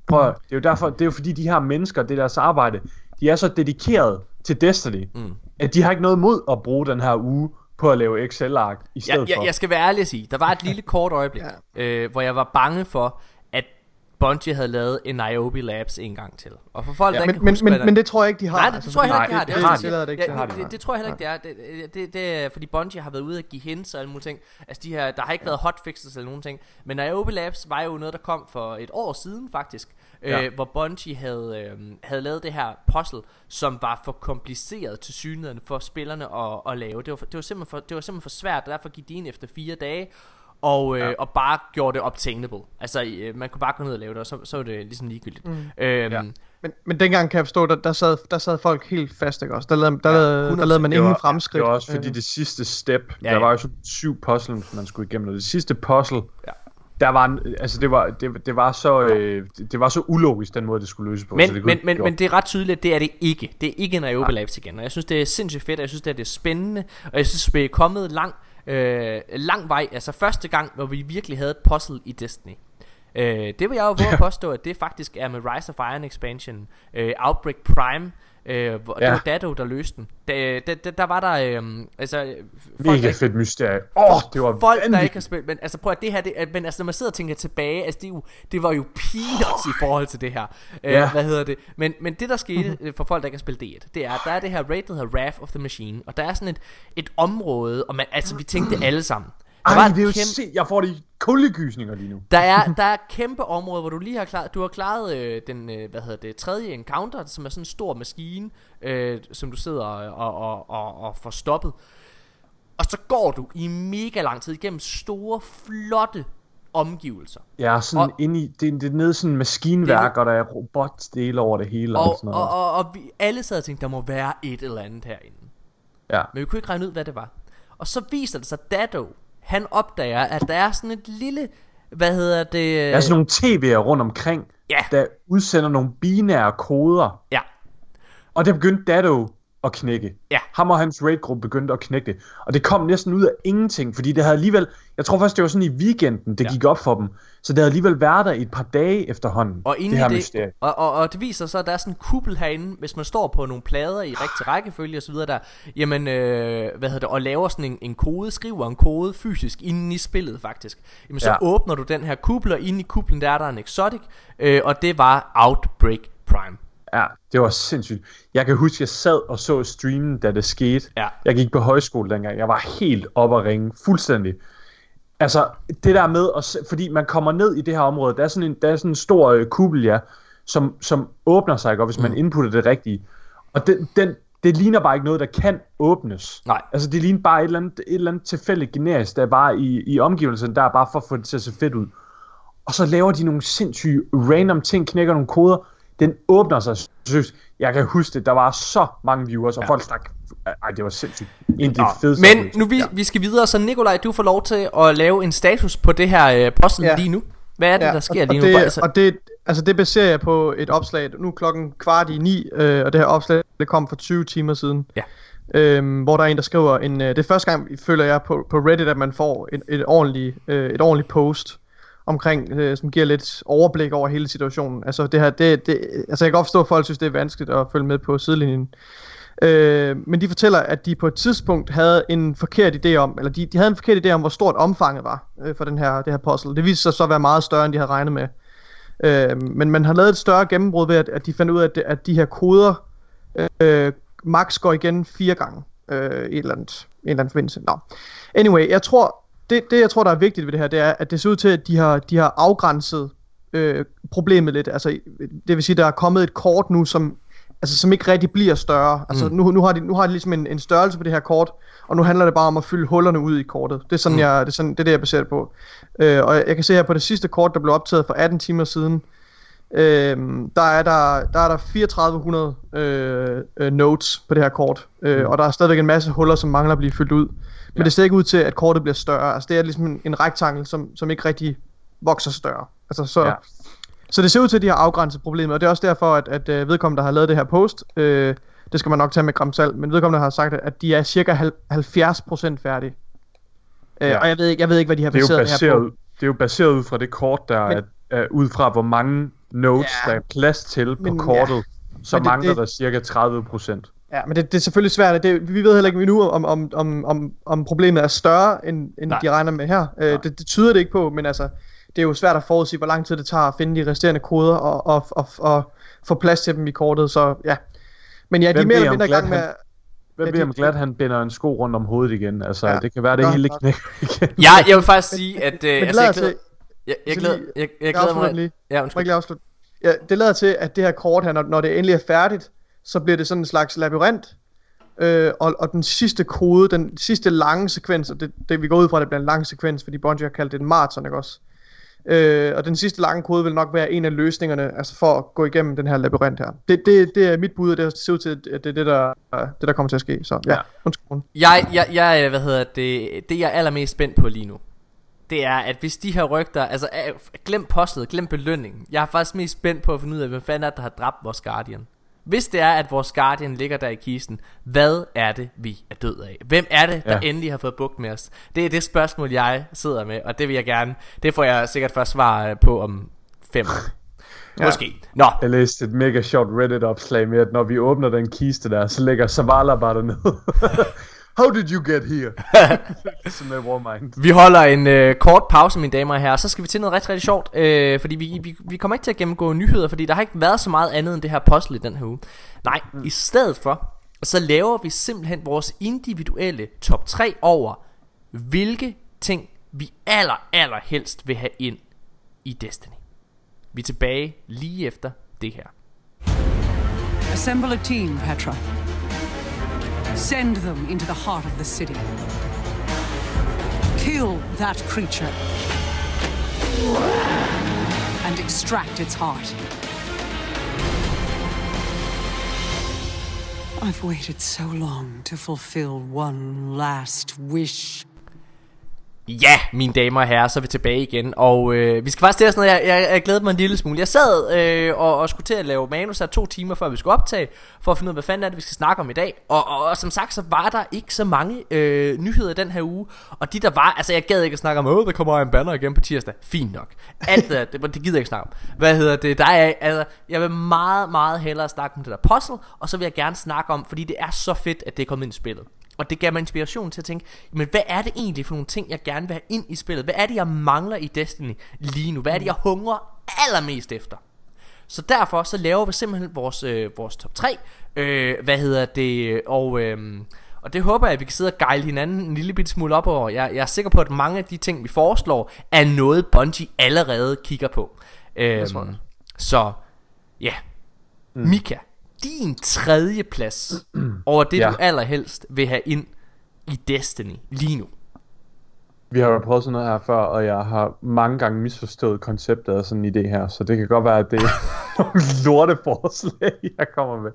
prøv at, det er jo derfor, det er jo fordi de her mennesker, det er deres arbejde, de er så dedikeret til Destiny, Mm. at de har ikke noget mod at bruge den her uge på at lave Excel-ark i stedet Jeg, jeg, for. jeg skal være ærlig at sige, der var et <laughs> lille kort øjeblik, ja. øh, hvor jeg var bange for, at Bungie havde lavet en Niobe Labs en gang til. Og for folk, Ja, der men, ikke kan men, huske, men, der- men det tror jeg ikke, de har. Nej, det altså, tror jeg heller ikke, de har. det Det, det, det ikke ja, til. det, det, det tror jeg heller ikke, det er. Det, det, det fordi Bungie har været ude at give hints og alle mulige ting. Altså, de her, der har ikke været hotfixes eller nogen ting. Men Niobe Labs var jo noget, der kom for et år siden, faktisk. Ja. Øh, hvor Bungie havde, øh, havde lavet det her puzzle, som var for kompliceret til synligheden for spillerne at, at lave. Det var, det, var simpelthen for, det var simpelthen for svært, og derfor gik de ind efter fire dage. Og, øh, Ja. og bare gjorde det obtainable Altså øh, man kunne bare gå ned og lave det Og så, så var det ligesom ligegyldigt mm. øhm, Ja. Men, men dengang kan jeg forstå, der, der, sad, der sad folk helt fast, ikke også? Der lavede, der, Ja, lavede, der 100%. lavede man ingen var, fremskridt. Det var også fordi Øh, det sidste step, Ja, der ja. var jo sådan syv puzzles, man skulle igennem, og det sidste puzzle, Ja. Der var, en, altså det var, det, det var så, øh, det, var så ulogisk, den måde, det skulle løses på. Men, så det men, men, gjort. men det er ret tydeligt, at det er det ikke. Det er ikke en Niobe Labs igen. Og jeg synes, det er sindssygt fedt, og jeg synes, det er, det er spændende. Og jeg synes, vi er kommet lang, øh, lang vej. Altså første gang, hvor vi virkelig havde et puzzle i Destiny. Øh, det vil jeg jo våge <laughs> at påstå, at det faktisk er med Rise of Iron Expansion. Øh, Outbreak Prime. Øh, hvor, ja. Det var Dado, der løste den. Da, da, da, der var der... Øh, altså, folk, der Mega fedt mysterie. Åh, oh, det var folk, der vanvittigt. ikke har spillet, men altså prøv at det her, det, men altså når man sidder og tænker tilbage, altså det, jo, det var jo peanuts i forhold til det her, øh, Ja. hvad hedder det, men, men det der skete øh, for folk, der ikke har spillet D1, det er, at der er det her raid, der hedder Wrath of the Machine, og der er sådan et, et område, og man, altså vi tænkte alle sammen, der Ej, et det er jo kæmpe, se, jeg får de kuldegysninger lige nu. der er, der er kæmpe område, hvor du lige har klaret, du har klaret øh, den, øh, hvad hedder det, tredje encounter, som er sådan en stor maskine, øh, som du sidder og, og, og, og får stoppet. Og så går du i mega lang tid igennem store, flotte omgivelser. Er sådan Og- inde i, det, det er nede sådan maskinværk, og der er robotdele over det hele. Og, Og, sådan og, noget. og, og vi alle sad og tænkte, der må være et eller andet herinde. ja. Men vi kunne ikke regne ud, hvad det var. Og så viser det sig, Dado, han opdager, at der er sådan et lille, hvad hedder det? Der er sådan nogle TV'er rundt omkring, Ja. der udsender nogle binære koder. Ja, Og det begyndte Dado at knække. Ja. Ham og hans raidgruppe begyndte at knække det. Og det kom næsten ud af ingenting, fordi det havde alligevel... Jeg tror først, det var sådan i weekenden, det Ja. gik op for dem. Så det havde alligevel været der i et par dage efterhånden. Og det her det, mysterie. og, og, og det viser sig, at der er sådan en kuppel herinde, hvis man står på nogle plader i rigtig rækkefølge og så videre der, jamen, øh, hvad hedder det, og laver sådan en, en kode, skriver en kode fysisk inde i spillet faktisk, jamen så. Ja. åbner du den her kuppel, og inde i kuplen der er der en exotic, øh, og det var Outbreak Prime. Ja, det var sindssygt. Jeg kan huske, jeg sad og så streamen, da det skete. Ja. Jeg gik på højskole dengang. Jeg var helt op at ringe. Fuldstændig. Altså, det der med, at, se- fordi man kommer ned i det her område, der er sådan en, der er sådan en stor øh, kuppel, ja, som, som åbner sig, ikke? og hvis man inputter det rigtige. Og den, den, det ligner bare ikke noget, der kan åbnes. Nej. Altså, det ligner bare et eller andet, et eller andet tilfældigt generisk, der er bare i, i omgivelserne, der er bare for at få det til at se fedt ud. Og så laver de nogle sindssyge random ting, knækker nogle koder. Den åbner sig seriøst. Jeg kan huske det, der var så mange viewers, og ja. folk snak. Ej, det var sindssygt. En af de fedeste Men nu vi, ja. vi skal videre, så Nikolaj, du får lov til at lave en status på det her øh, ja. Ja. lige nu. Hvad er det, ja, der sker og, lige og nu? det, Altså, Og det, altså det baserer jeg på et opslag, nu er klokken kvart i ni, øh, og det her opslag det kom for 20 timer siden. Ja. Øhm, hvor der er en, der skriver, en, øh, det er første gang, føler jeg, på, på Reddit, at man får et, et, ordentligt, øh, et ordentligt post omkring, øh, som giver lidt overblik over hele situationen. Altså det her, det, det, altså jeg kan godt forstå, at folk synes, det er vanskeligt at følge med på sidelinjen. Øh, men de fortæller, at de på et tidspunkt havde en forkert idé om, eller de, de havde en forkert idé om, hvor stort omfanget var øh, for den her, det her puzzle. Det viste sig så at være meget større, end de havde regnet med. Øh, men man har lavet et større gennembrud ved, at, at de fandt ud af, at, at de her koder øh, max går igen fire gange øh, i et eller andet, en eller anden forbindelse. Nå. Anyway, jeg tror, det, det jeg tror, der er vigtigt ved det her, det er, at det ser ud til, at de har, de har afgrænset øh, problemet lidt. Altså, det vil sige, der er kommet et kort nu, som altså, som ikke rigtig bliver større. Altså, mm. nu, nu, har de, nu har de ligesom en, en størrelse på det her kort, og nu handler det bare om at fylde hullerne ud i kortet. Det er sådan, mm. jeg, det er, sådan, det, er det, jeg baserer det på. Øh, og jeg, jeg kan se her på det sidste kort, der blev optaget for 18 timer siden, øh, der, er der, der er der 3400 øh, øh, notes på det her kort, øh, mm. og der er stadigvæk en masse huller, som mangler at blive fyldt ud. Men ja. det ser ikke ud til, at kortet bliver større. Altså, det er ligesom en, en rektangel, som, som ikke rigtig vokser større. Altså, så, ja. Så det ser ud til, at de har afgrænset problemet, og det er også derfor, at, at øh, vedkommende, der har lavet det her post, øh, det skal man nok tage med gram salt, men vedkommende har sagt, at de er cirka 70% færdige. Øh, ja. Og jeg ved, ikke, jeg ved ikke, hvad de har det er baseret, baseret det her på. Det er jo baseret ud fra det kort, der men, er, er ud fra, hvor mange notes, ja, der er plads til på men, kortet. Ja. Så det, mangler det, der cirka 30%. Ja, men det, det er selvfølgelig svært. Det, vi ved heller ikke nu, om, om, om, om, om problemet er større, end, end de regner med her. Øh, det, det tyder det ikke på, men altså, det er jo svært at forudsige, hvor lang tid det tager at finde de resterende koder og, og, og, og få plads til dem i kortet, så ja. Men ja, de er mere eller mindre i gang med... Han, hvem bliver om glad, han binder en sko rundt om hovedet igen? Altså, ja. det kan være, det hele knækker igen. Ja, jeg vil faktisk sige, at... Øh, altså, jeg, glæder, jeg, jeg, glæder, jeg, jeg glæder mig... Lige. Ja, undskyld. Lige afslutte. Ja, det lader til, at det her kort her, når, når det endelig er færdigt, så bliver det sådan en slags labyrint, øh, og, og den sidste kode, den sidste lange sekvens, og det, det vi går ud fra, at det bliver en lang sekvens, fordi Bungie har kaldt det en maraton, ikke også? Øh, og den sidste lange kode vil nok være en af løsningerne, altså for at gå igennem den her labyrint her. Det, det, det er mit bud, og det ser ud til, at det er det, der, det, der kommer til at ske. Så ja, undskyld. Jeg, jeg, jeg, hvad hedder det, det jeg er allermest spændt på lige nu, det er, at hvis de her rygter, altså glem postet, glem belønningen. Jeg er faktisk mest spændt på at finde ud af, hvem fanden er der har dræbt vores Guardian. Hvis det er, at vores Guardian ligger der i kisten, hvad er det, vi er død af? Hvem er det, der ja. endelig har fået bugt med os? Det er det spørgsmål, jeg sidder med, og det vil jeg gerne, det får jeg sikkert først svar øh, på om fem år. <laughs> Ja. Måske. Nå. Jeg læste et mega sjovt Reddit-opslag med, at når vi åbner den kiste der, så ligger Zavala bare dernede. <laughs> How did you get here? <laughs> Som er Warmind. Vi holder en øh, kort pause, mine damer og herrer, så skal vi til noget rigtig, rigtig sjovt. Øh, fordi vi, vi, vi kommer ikke til at gennemgå nyheder, fordi der har ikke været så meget andet end det her puzzle i den her uge. Nej, mm. i stedet for, så laver vi simpelthen vores individuelle top 3 over, hvilke ting vi aller, aller helst vil have ind i Destiny. Vi er tilbage lige efter det her. Assemble a team, Petra. Send them into the heart of the city. Kill that creature. And extract its heart. I've waited so long to fulfill one last wish. Ja, mine damer og herrer, så er vi tilbage igen. Og øh, vi skal faktisk til sådan noget, jeg, jeg, jeg glæder mig en lille smule. Jeg sad øh, og, og skulle til at lave manus her to timer før vi skulle optage For at finde ud af, hvad fanden er det, vi skal snakke om i dag. Og, og, og som sagt, så var der ikke så mange øh, nyheder den her uge. Og de der var, altså jeg gad ikke at snakke om Åh, der kommer en banner igen på tirsdag. Fint nok. Alt det, det, det gider jeg ikke snakke om. Hvad hedder det, der er, altså Jeg vil meget, meget hellere snakke om det der puzzle Og så vil jeg gerne snakke om, fordi det er så fedt, at det er kommet ind i spillet og det gav mig inspiration til at tænke, men hvad er det egentlig for nogle ting, jeg gerne vil have ind i spillet? Hvad er det, jeg mangler i Destiny lige nu? Hvad er det, jeg hungrer allermest efter? Så derfor så laver vi simpelthen vores, øh, vores top 3. Øh, hvad hedder det? Og, øh, og det håber jeg, at vi kan sidde og gejle hinanden en lille bitte smule op over. Jeg, jeg er sikker på, at mange af de ting, vi foreslår, er noget Bungie allerede kigger på. Øh, så ja, mm. Mika, din tredje plads over det, ja. du allerhelst vil have ind i Destiny lige nu? Vi har jo prøvet sådan noget her før, og jeg har mange gange misforstået konceptet af sådan en idé her, så det kan godt være, at det er <laughs> nogle lorte forslag, jeg kommer med.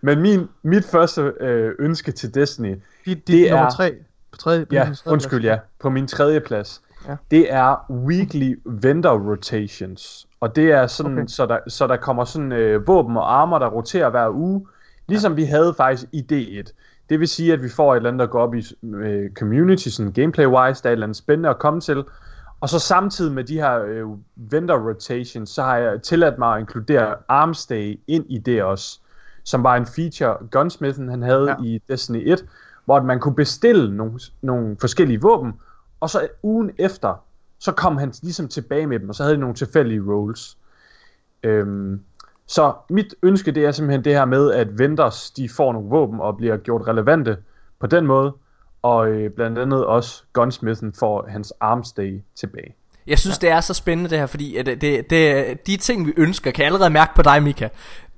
Men min, mit første øh, ønske til Destiny, det, det, det er... Nummer tre. På tredje, på ja, undskyld, ja. På min tredje plads. Ja. Det er weekly vendor rotations. Og det er sådan, okay. så, der, så der kommer sådan øh, våben og armor, der roterer hver uge. Ligesom ja. vi havde faktisk i D1. Det vil sige, at vi får et eller andet, der går op i øh, community, sådan gameplay-wise, der er et eller andet spændende at komme til. Og så samtidig med de her øh, vendor rotations, så har jeg tilladt mig at inkludere Armstay ind i det også, som var en feature Gunsmithen han havde ja. i Destiny 1, hvor man kunne bestille nogle, nogle forskellige våben, og så ugen efter, så kom han ligesom tilbage med dem, og så havde de nogle tilfældige rolls. Øhm, så mit ønske, det er simpelthen det her med, at vendors, de får nogle våben og bliver gjort relevante på den måde, og øh, blandt andet også Gunsmithen får hans armstay tilbage. Jeg synes, ja. det er så spændende det her, fordi at det, det, det, de ting, vi ønsker, kan jeg allerede mærke på dig, Mika.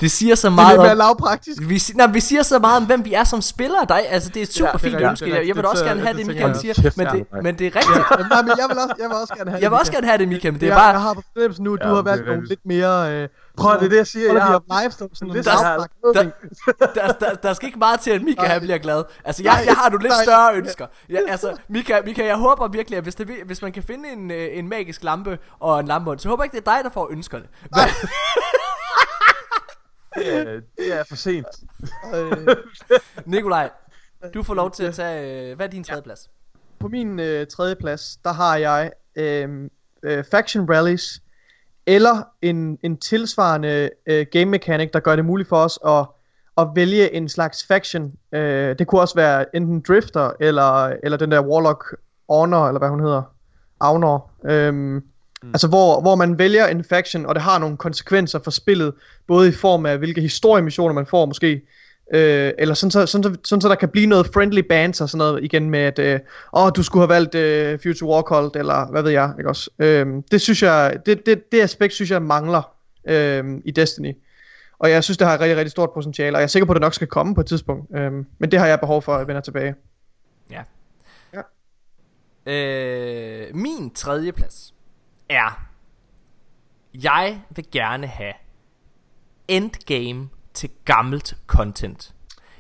Det siger så meget det er lavpraktisk. Vi, nej, vi siger så meget om, hvem vi er som spillere. Dig. Altså, det er et super ja, fint ønske. det er Jeg, jeg vil også Det- gerne have det det, Mikael siger. Men det, men det er rigtigt. Nej, men jeg vil, også, jeg vil også gerne have Jeg vil det, også gerne have det, Mika, men det er bare... jeg har på fornemmelsen nu, at du Ja, har det valgt nogle lidt mere... Øh, Prøv, det er det, jeg siger. Jeg har, live, sådan er dagprak- der, der, der, der skal ikke meget til, at Mika han bliver glad. Altså, jeg, Nej, jeg har nogle lidt nej. større ønsker. Ja, altså, Mika, Mika, jeg håber virkelig, at hvis, det, hvis man kan finde en, øh, en magisk lampe og en lampehånd, så håber jeg ikke, det er dig, der får ønskerne. Men, <laughs> det, er, det er for sent. Øh, Nikolaj, du får lov til at tage... Øh, hvad er din tredje plads? på min øh, tredje plads, der har jeg øh, øh, Faction Rallies, eller en, en tilsvarende øh, game mechanic, der gør det muligt for os at, at vælge en slags faction. Øh, det kunne også være enten Drifter, eller, eller den der Warlock Honor, eller hvad hun hedder. Aunor. Øhm, mm. Altså hvor, hvor man vælger en faction, og det har nogle konsekvenser for spillet, både i form af hvilke historiemissioner man får måske, øh, eller sådan så, sådan, så, sådan så der kan blive noget friendly bands og sådan noget igen med, at øh, åh, du skulle have valgt øh, Future Warcult, eller hvad ved jeg, ikke også? Øhm, det synes jeg, det, det, det aspekt synes jeg mangler øhm, i Destiny. Og jeg synes, det har et rigtig, rigtig stort potentiale, og jeg er sikker på, at det nok skal komme på et tidspunkt. Øhm, men det har jeg behov for at vende tilbage. Ja. Ja. Øh, min tredje plads er, jeg vil gerne have endgame til gammelt content.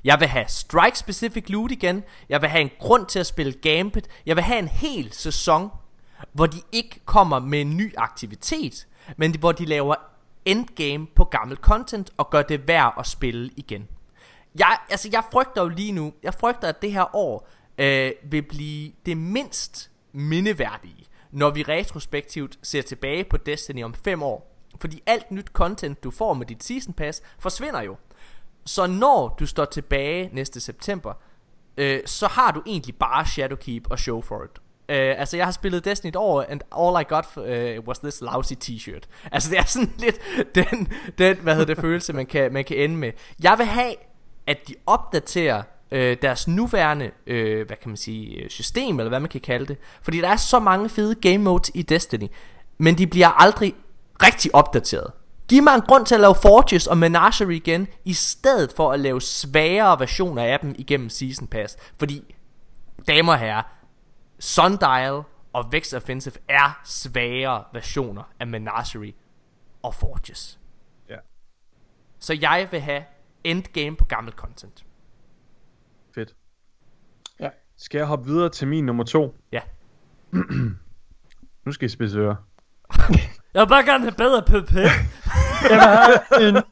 Jeg vil have strike specific loot igen. Jeg vil have en grund til at spille Gambit. Jeg vil have en hel sæson, hvor de ikke kommer med en ny aktivitet, men hvor de laver endgame på gammelt content og gør det værd at spille igen. Jeg, altså, jeg frygter jo lige nu, jeg frygter, at det her år øh, vil blive det mindst mindeværdige, når vi retrospektivt ser tilbage på Destiny om 5 år. Fordi alt nyt content, du får med dit season pass, forsvinder jo. Så når du står tilbage næste september, øh, så har du egentlig bare Shadowkeep og Show for it. Øh, altså jeg har spillet Destiny et år And all I got uh, was this lousy t-shirt Altså det er sådan <laughs> lidt Den, den hvad hedder det <laughs> følelse man kan, man kan ende med Jeg vil have At de opdaterer øh, Deres nuværende øh, Hvad kan man sige øh, System eller hvad man kan kalde det Fordi der er så mange fede game modes i Destiny Men de bliver aldrig rigtig opdateret Giv mig en grund til at lave Forges og Menagerie igen I stedet for at lave sværere versioner af dem Igennem Season Pass Fordi Damer og herrer Sundial og Vex Offensive er svære versioner af Menagerie og Forges. Ja. Så jeg vil have endgame på gammel content. Fedt. Ja. Skal jeg hoppe videre til min nummer to? Ja. <clears throat> Nu skal I spidse ører. <laughs> Jeg vil bare gerne have bedre PP. <laughs> en,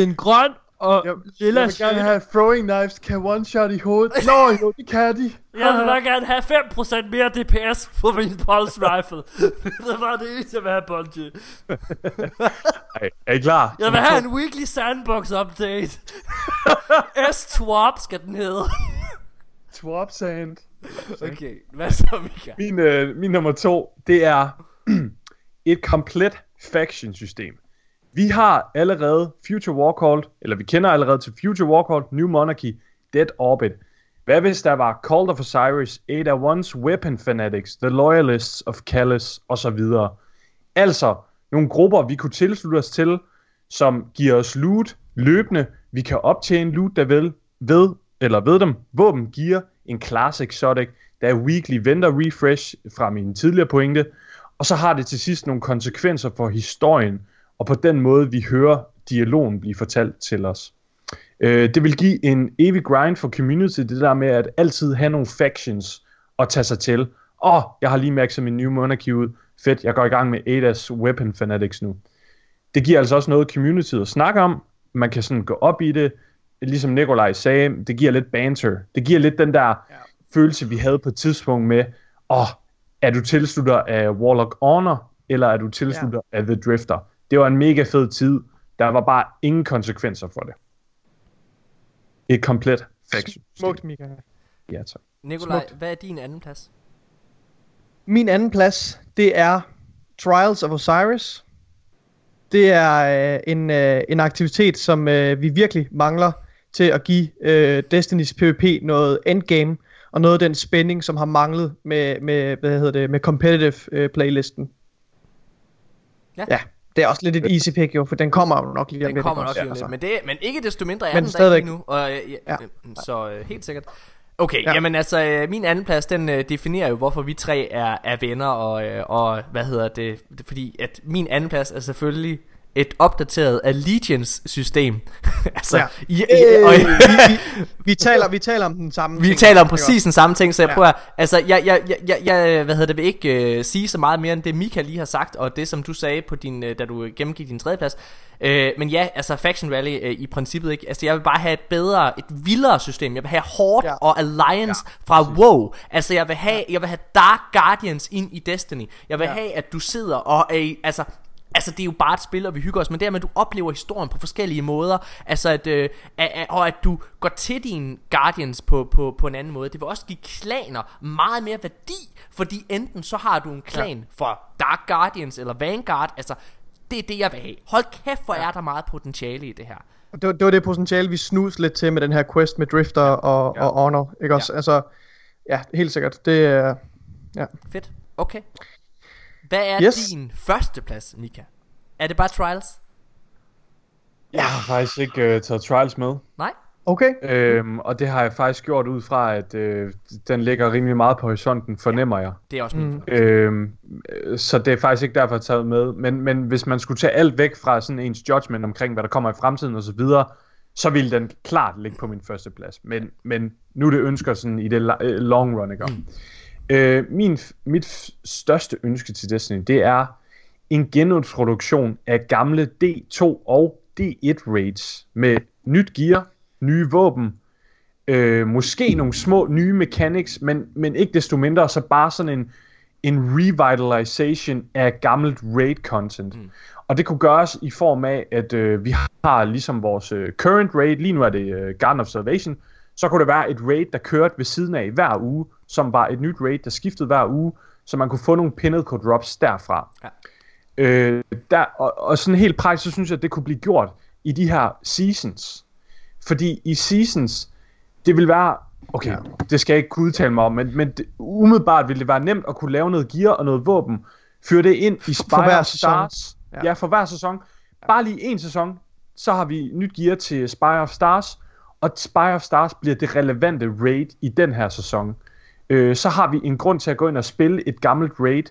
en grøn og Jeg- lilla jeg vil gerne have throwing knives kan one shot i hovedet. Nå jo, det kan de. <laughs> Jeg vil bare gerne have 5% mere DPS på min pulse rifle. <laughs> det var det eneste, jeg vil have, Bungie. Ej, er I klar? Jeg vil have en weekly sandbox update. S-Twop skal den hedde. Swap sand. Okay, hvad så, Mika? Min, øh, min nummer to, det er <clears throat> et komplet faction system. Vi har allerede Future Warcall, eller vi kender allerede til Future Warcall, New Monarchy, Dead Orbit. Hvad hvis der var Call of Osiris, Ada One's Weapon Fanatics, The Loyalists of Kallus osv. Altså nogle grupper, vi kunne tilslutte os til, som giver os loot løbende. Vi kan optjene loot, der vil, ved, eller ved dem. Våben giver en class exotic. Der er weekly vendor refresh fra min tidligere pointe. Og så har det til sidst nogle konsekvenser for historien, og på den måde vi hører dialogen blive fortalt til os. Øh, det vil give en evig grind for community, det der med at altid have nogle factions at tage sig til. Åh, oh, jeg har lige som en New Monarchy ud. Fedt, jeg går i gang med Ada's Weapon Fanatics nu. Det giver altså også noget community at snakke om. Man kan sådan gå op i det. Ligesom Nikolaj sagde, det giver lidt banter. Det giver lidt den der ja. følelse, vi havde på et tidspunkt med, åh, oh, er du tilslutter af Warlock Honor, eller er du tilslutter ja. af The Drifter? Det var en mega fed tid. Der var bare ingen konsekvenser for det. Et komplet faction. Smukt, Mika. Ja, tak. Nikolaj, Smukt. hvad er din anden plads? Min anden plads, det er Trials of Osiris. Det er øh, en, øh, en aktivitet, som øh, vi virkelig mangler til at give øh, Destiny's PvP noget endgame, og noget af den spænding, som har manglet med, med hvad hedder det, med competitive øh, playlisten. Ja. ja. Det er også lidt et easy pick jo, for den kommer jo nok lige om Den lidt. kommer ikke nok også? lige om Altså. lidt, men, det, men ikke desto mindre er Men den der stadigvæk. ikke lige nu. Og, øh, ja, Ja. ja. Så øh, helt sikkert. Okay, ja. Ja. jamen altså, øh, min anden plads, den øh, definerer jo, hvorfor vi tre er, er venner, og, øh, og hvad hedder det, det, fordi at min anden plads er selvfølgelig et opdateret Allegiance-system. <laughs> altså, Ja. i, i, og, vi, vi, vi, taler, vi taler om den samme vi ting, taler om præcis den samme ting, så jeg Ja. prøver, altså, jeg, jeg, jeg, jeg, hvad hedder det, vil ikke øh, sige så meget mere end det Mika lige har sagt, og det som du sagde på din, øh, da du gennemgik din tredje plads. Øh, men ja, altså Faction Rally øh, i princippet ikke, altså jeg vil bare have et bedre, et vildere system. Jeg vil have Horde Ja. og Alliance fra WoW. Altså jeg vil have, jeg vil have Dark Guardians ind i Destiny. Jeg vil Ja. have, at du sidder og, øh, altså Altså det er jo bare et spil, og vi hygger os Men det er, at du oplever historien på forskellige måder Altså at, øh, at, Og at du går til dine Guardians på, på, på en anden måde Det vil også give klaner meget mere værdi Fordi enten så har du en klan ja. for Dark Guardians eller Vanguard Altså det er det jeg vil have Hold kæft hvor ja. er der meget potentiale i det her Det var, det var det potentiale, vi snus lidt til med den her quest med Drifter og, ja. og Honor, ikke også? Ja. Altså, ja, helt sikkert. Det er, ja. Fedt Okay Hvad er Yes. din første plads, Mika? Er det bare Trials? Jeg har faktisk ikke uh, taget Trials med. Nej? Okay. Øhm, og det har jeg faktisk gjort ud fra, at øh, den ligger rimelig meget på horisonten, fornemmer jeg. Det er også min Mm. Øhm, øh, så det er faktisk ikke derfor, jeg har taget med. Men, men hvis man skulle tage alt væk fra sådan ens judgment omkring, hvad der kommer i fremtiden og så videre, så ville den klart ligge på min første plads. Men, men nu det ønsker sådan i det øh, long run, ikke? Mm. Øh, min, mit største ønske til Destiny, det er en genintroduktion af gamle D2 og D1 raids med nyt gear, nye våben, øh, måske nogle små nye mechanics, men, men ikke desto mindre så bare sådan en, en revitalization af gammelt raid content. Mm. Og det kunne gøres i form af, at øh, vi har ligesom vores øh, current raid, lige nu er det øh, Garden of Salvation, så kunne det være et raid, der kørte ved siden af hver uge, som var et nyt raid, der skiftede hver uge, så man kunne få nogle pinnacle drops derfra. Ja. Øh, der, og, og sådan helt praktisk, så synes jeg, at det kunne blive gjort i de her seasons. Fordi i seasons, det vil være, okay, ja. det skal jeg ikke kunne udtale mig om, men, men det, umiddelbart vil det være nemt at kunne lave noget gear og noget våben, føre det ind i Spire hver of sæson. Stars. Ja. Ja. ja, for hver sæson. Bare lige en sæson, så har vi nyt gear til Spire of Stars, og Spire of Stars bliver det relevante raid i den her sæson. Øh, så har vi en grund til at gå ind og spille et gammelt raid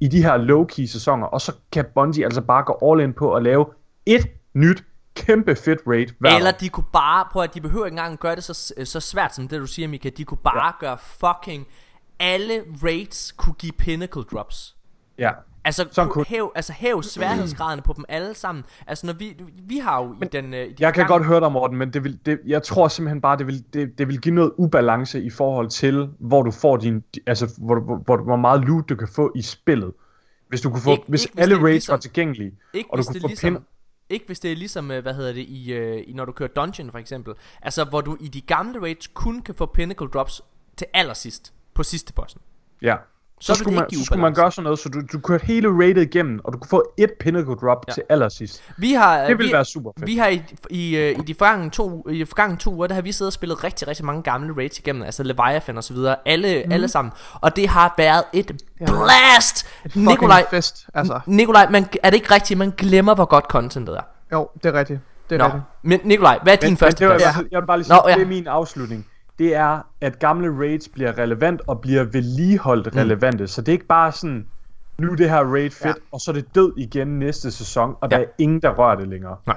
i de her low-key sæsoner, og så kan Bungie altså bare gå all in på at lave et nyt, kæmpe fedt raid hver Eller de kunne bare, prøv at de behøver ikke engang gøre det så, så svært som det du siger Mika De kunne bare ja. gøre fucking Alle raids kunne give pinnacle drops Ja. Altså, Sådan kunne hæv, altså hæv sværhedsgraderne på dem alle sammen Altså når vi, vi har jo i den øh, de Jeg kan forgangne- godt høre dig, Morten, men det vil, det, jeg tror simpelthen bare, det vil, det, det vil give noget ubalance i forhold til, hvor du får din, altså hvor, hvor, hvor, hvor meget loot du kan få i spillet. Hvis du kunne få, Ikke- hvis ikke alle er raids ligesom- var tilgængelige, Ikke og du kunne få ligesom, pin, Ikke hvis det er ligesom, øh, hvad hedder det, i, øh, i når du kører dungeon for eksempel Altså hvor du i de gamle raids kun kan få pinnacle drops til allersidst På sidste bossen ja. Så Så, skulle, man, så skulle man gøre sådan noget, så du, du kørte hele raidet igennem, og du kunne få et pinnacle drop Ja. ja. til allersidst. Vi har, Det ville vi, være super fedt. Vi har i, i, øh, i de forgangne to, i de forgangne to uger, der har vi siddet og spillet rigtig, rigtig mange gamle raids igennem, altså Leviathan og så videre, alle, mm. alle sammen. Og det har været et blast! Fucking Nikolaj, fest, altså. Nikolaj, man, er det ikke rigtigt, man glemmer, hvor godt contentet er? Jo, det er rigtigt. Det er Nå, rigtigt. men Nikolaj, hvad er din Men, første det plads? var, jeg vil bare lige Nå, sige, ja. det er min afslutning. Det er, at gamle raids bliver relevant og bliver vedligeholdt Mm. relevante. Så det er ikke bare sådan, nu er det her raid fedt, Ja. og så er det død igen næste sæson, og Ja. der er ingen, der rører det længere. Nej.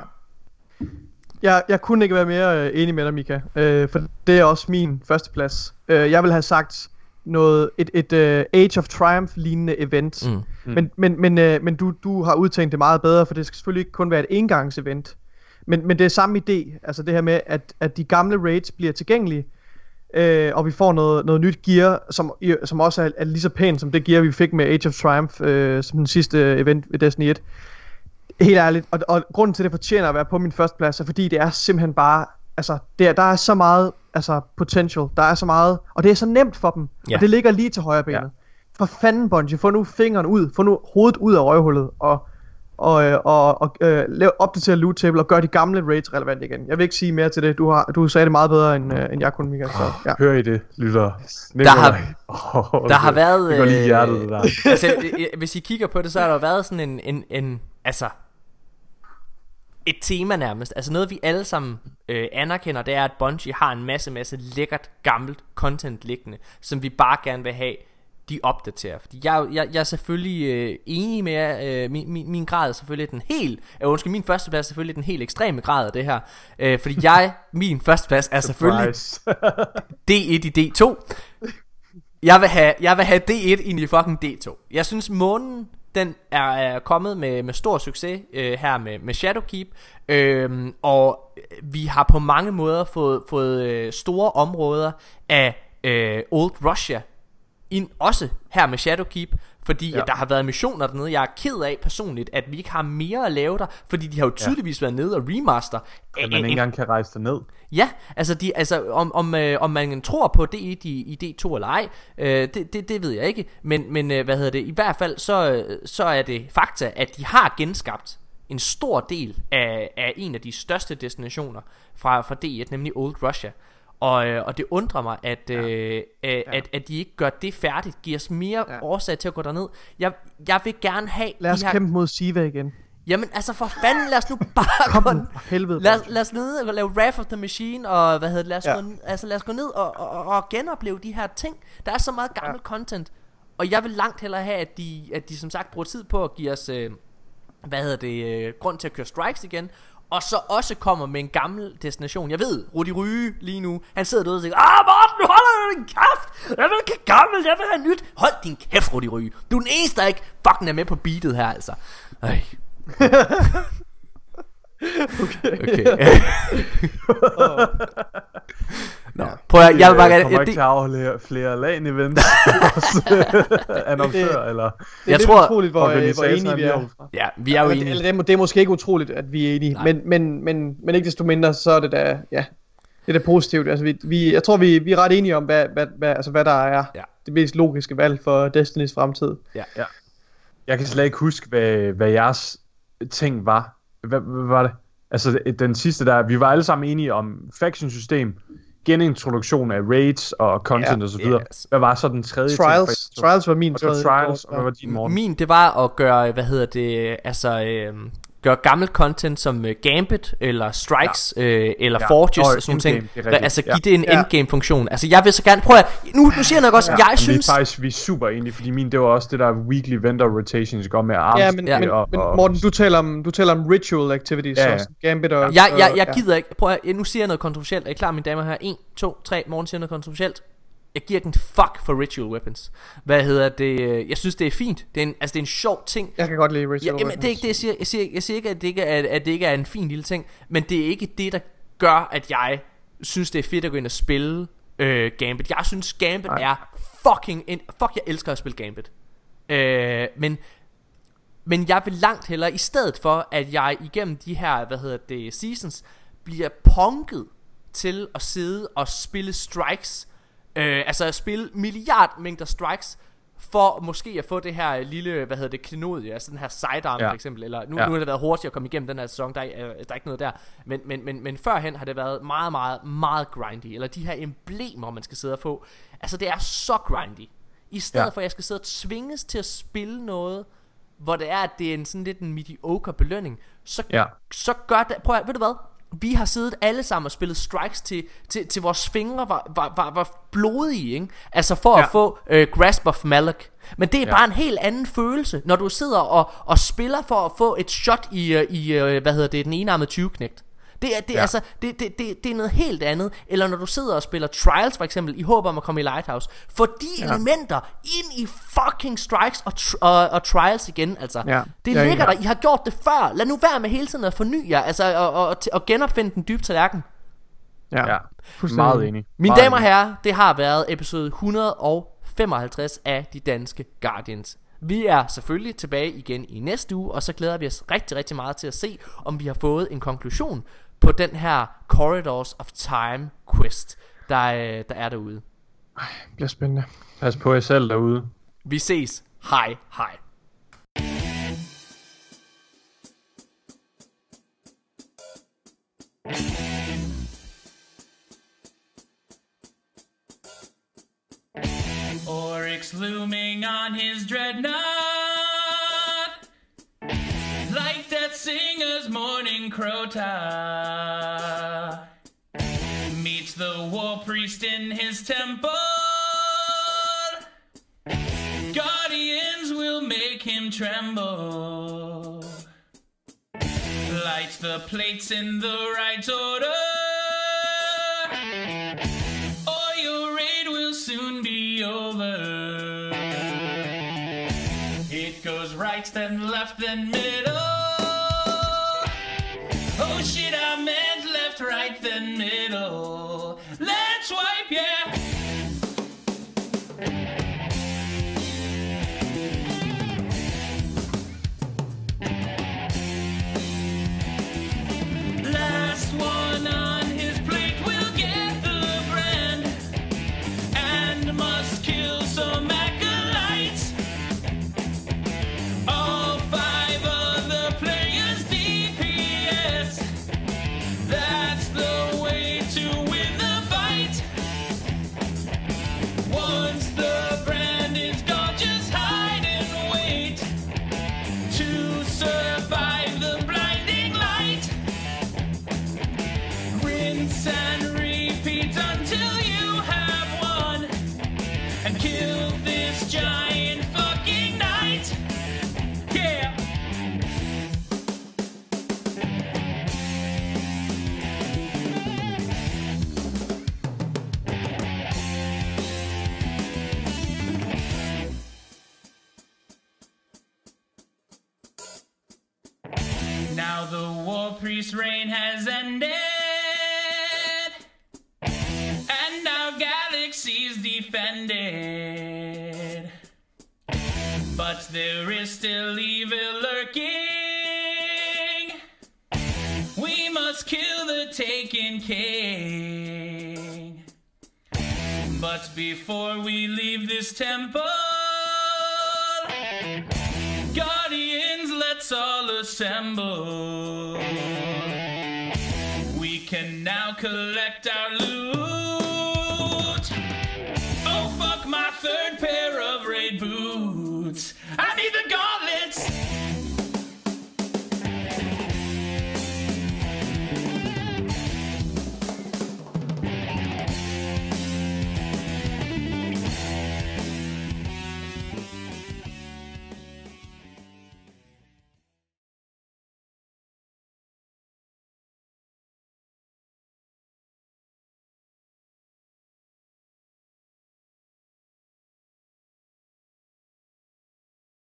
Jeg, jeg kunne ikke være mere øh, enig med dig, Mika. Øh, for det er også min første plads. Øh, jeg vil have sagt noget et, et uh, Age of Triumph lignende event. Mm. Mm. Men, men, men, øh, men du, du har udtænkt det meget bedre, for det skal selvfølgelig ikke kun være et engangsevent. Men, men det er samme idé, altså det her med, at, at de gamle raids bliver tilgængelige, Øh, og vi får noget, noget nyt gear, som, som også er, er lige så pænt som det gear, vi fik med Age of Triumph, øh, som den sidste event ved Destiny 1. Helt ærligt, og, og grunden til, at det fortjener at være på min første plads, er fordi det er simpelthen bare, altså, det er, der er så meget altså, potential, der er så meget, og det er så nemt for dem, Ja. og det ligger lige til højre benet. Ja. For fanden, Bungie, få nu fingeren ud, få nu hovedet ud af røvhullet, og, og, øh, og, og øh, opdatere loot table, og gør de gamle raids relevant igen. Jeg vil ikke sige mere til det, du, har, du sagde det meget bedre, end, øh, end jeg kunne, Michael, så ja. Hør I det, lytter? Der har- oh, Der har været... Det går lige i øh, hjertet, det der. <laughs> altså, hvis I kigger på det, så har der været sådan en, en, en altså, et tema nærmest. Altså noget vi alle sammen øh, anerkender, det er, at Bungie har en masse, masse lækkert, gammelt content liggende, som vi bare gerne vil have, de opdaterer. Fordi jeg, jeg, jeg er selvfølgelig øh, enig med jer. øh, min, min, min grad er selvfølgelig den helt, øh, undskyld, min første plads er selvfølgelig den helt ekstreme grad af det her. Øh, fordi jeg, min første plads er selvfølgelig Surprise. <laughs> D1 i D2. Jeg vil have, jeg vil have D1 ind i fucking D2. Jeg synes månen den er, er kommet med, med stor succes øh, her med, med Shadowkeep øhm, Og vi har på mange måder fået, fået øh, store områder af øh, Old Russia ind også her med Shadowkeep fordi ja. at der har været missioner dernede Jeg er ked af personligt at vi ikke har mere at lave der Fordi de har jo tydeligvis været nede og remaster At man en- ikke engang kan rejse derned. Ja, altså, de, altså om, om, øh, om man tror på D1 i, i D2 eller ej, øh, det, det, det ved jeg ikke. Men, men øh, hvad hedder det, i hvert fald så, så er det fakta, at de har genskabt en stor del af, af en af de største destinationer fra, fra D1, nemlig Old Russia. Og, øh, og det undrer mig, at, øh, øh, at, at de ikke gør det færdigt, giver os mere Ja. ja. årsag til at gå derned. Jeg, jeg vil gerne have Lad os de her... kæmpe mod Siva igen. Jamen altså for fanden, lad os nu bare Kom gå for helvede. Lad, lad os ned og lave Wrath of the Machine Og hvad hedder det Lad os, Ja. ja. gå, altså, lad os gå ned og, og, og, genopleve de her ting Der er så meget gammelt ja. content Og jeg vil langt hellere have at de, at de som sagt bruger tid på At give os øh, Hvad hedder det øh, Grund til at køre strikes igen og så også kommer med en gammel destination Jeg ved, Rudi Ryge lige nu Han sidder derude og siger Ah Morten, du din kæft Jeg vil ikke have gammelt, jeg vil have nyt Hold din kæft, Rudi Ryge Du er den eneste, der ikke fucking er med på beatet her altså Ej. <laughs> okay. okay. <laughs> <laughs> Nå, prøv at, jeg vil bare jeg gerne, kommer jeg, ikke det, til at afholde flere LAN events <laughs> annoncør, eller Det er jeg lidt tror- utroligt, hvor, øh, hvor enige vi er. ja, vi er jo Eller, enige. eller det, er, må- det er måske ikke utroligt, at vi er enige, Nej. men, men, men, men ikke desto mindre, så er det da, ja, det er da positivt. Altså, vi, vi, jeg tror, vi, vi er ret enige om, hvad, hvad, hvad, altså, hvad der er Ja. det mest logiske valg for Destinys fremtid. Jeg kan slet ikke huske, hvad, hvad jeres ting var. Hvad, hvad var det? Altså, den sidste der, vi var alle sammen enige om faction-system, genintroduktion af raids og content Ja, og så videre. yes. Hvad var så den tredje Trials, ting? Trials var min Og det var tredje. Trials, og hvad var din morgen? Min, det var at gøre, hvad hedder det, altså, øh, gøre gammelt content som uh, Gambit, eller Strikes, ja. øh, eller Ja. Forges, Nå, og sådan nogle ting. det. Altså, give Ja. det en Ja. endgame funktion. Altså, jeg vil så gerne, prøv at, nu, nu siger jeg nok også, ja. jeg synes, vi er faktisk vi er super enige, fordi min, det var også det der weekly vendor rotations, går med arms. Ja, men, Ja. men, og, men og, Morten, du taler om, du taler om ritual activities, Ja, ja, ja. ja. Gambit og... jeg, jeg, og- jeg ja. gider ikke, prøv at, nu siger jeg noget kontroversielt, er I klar mine damer her? 1, 2, 3, morgen siger noget kontroversielt. Jeg giver den fuck for ritual weapons. Hvad hedder det? Jeg synes det er fint. Det er en, altså det er en sjov ting. Jeg kan godt lide Ja, ritual jamen, det er ikke det, jeg siger. Jeg siger, jeg siger ikke, at det ikke, er, at det ikke er en fin lille ting, men det er ikke det, der gør, at jeg synes, det er fedt at gå ind og spille øh, Gambit. Jeg synes, Gambit Nej. er fucking... En, fuck, jeg elsker at spille Gambit. Øh, men, men jeg vil langt hellere, i stedet for, at jeg igennem de her, hvad hedder det, seasons, bliver punket til at sidde og spille strikes. Øh, altså at spille milliard mængder strikes, for måske at få det her lille, hvad hedder det, klenodie, altså den her sidearm Ja. for eksempel, eller nu, Ja. nu har det været hurtigt at komme igennem den her sæson, der er, der er ikke noget der, men, men, men, men førhen har det været meget, meget, meget grindy, eller de her emblemer, man skal sidde og få, altså det er så grindy, i stedet ja. for at jeg skal sidde og tvinges til at spille noget, hvor det er, at det er en sådan lidt en mediocre belønning, så, Ja. så gør det, prøv at, ved du hvad, vi har siddet alle sammen og spillet strikes til, til, til vores fingre var, var, var, var blodige, ikke? Altså for ja. Ja. at få øh, Grasp of Malak. Men det er Ja. bare en helt anden følelse, når du sidder og, og spiller for at få et shot i, øh, i øh, hvad hedder det, den enarmede 20-knægt. Det er, det, Ja. altså, det, det, det, det er noget helt andet Eller når du sidder og spiller Trials for eksempel I håb om at komme i Lighthouse Få de ja. elementer ind i fucking Strikes og, tr- og, og Trials igen altså Ja. Det Ja, ligger ja. der I har gjort det før Lad nu være med hele tiden at forny jer Altså og, og, og, genopfinde den dybe tallerken Ja, Ja, fuldstændig. meget enig. Mine meget damer og herrer, det har været episode 155 af De Danske Guardians. Vi er selvfølgelig tilbage igen i næste uge, og så glæder vi os rigtig, rigtig meget til at se, om vi har fået en konklusion på den her Corridors of Time quest, der, øh, der er derude. Det bliver spændende. Pas på jer selv derude. Vi ses. Hej, hej. Oryx looming on his dreadnought, singer's morning crota. Meets the war priest in his temple. Guardians will make him tremble. Light the plates in the right order. or your raid will soon be over. It goes right, then left, then middle. Oh shit, I meant left, right, then middle. insanity. There is still evil lurking. We must kill the taken king. But before we leave this temple, Guardians, let's all assemble. We can now collect our loot. third pair of raid boots. I need the gauntlets.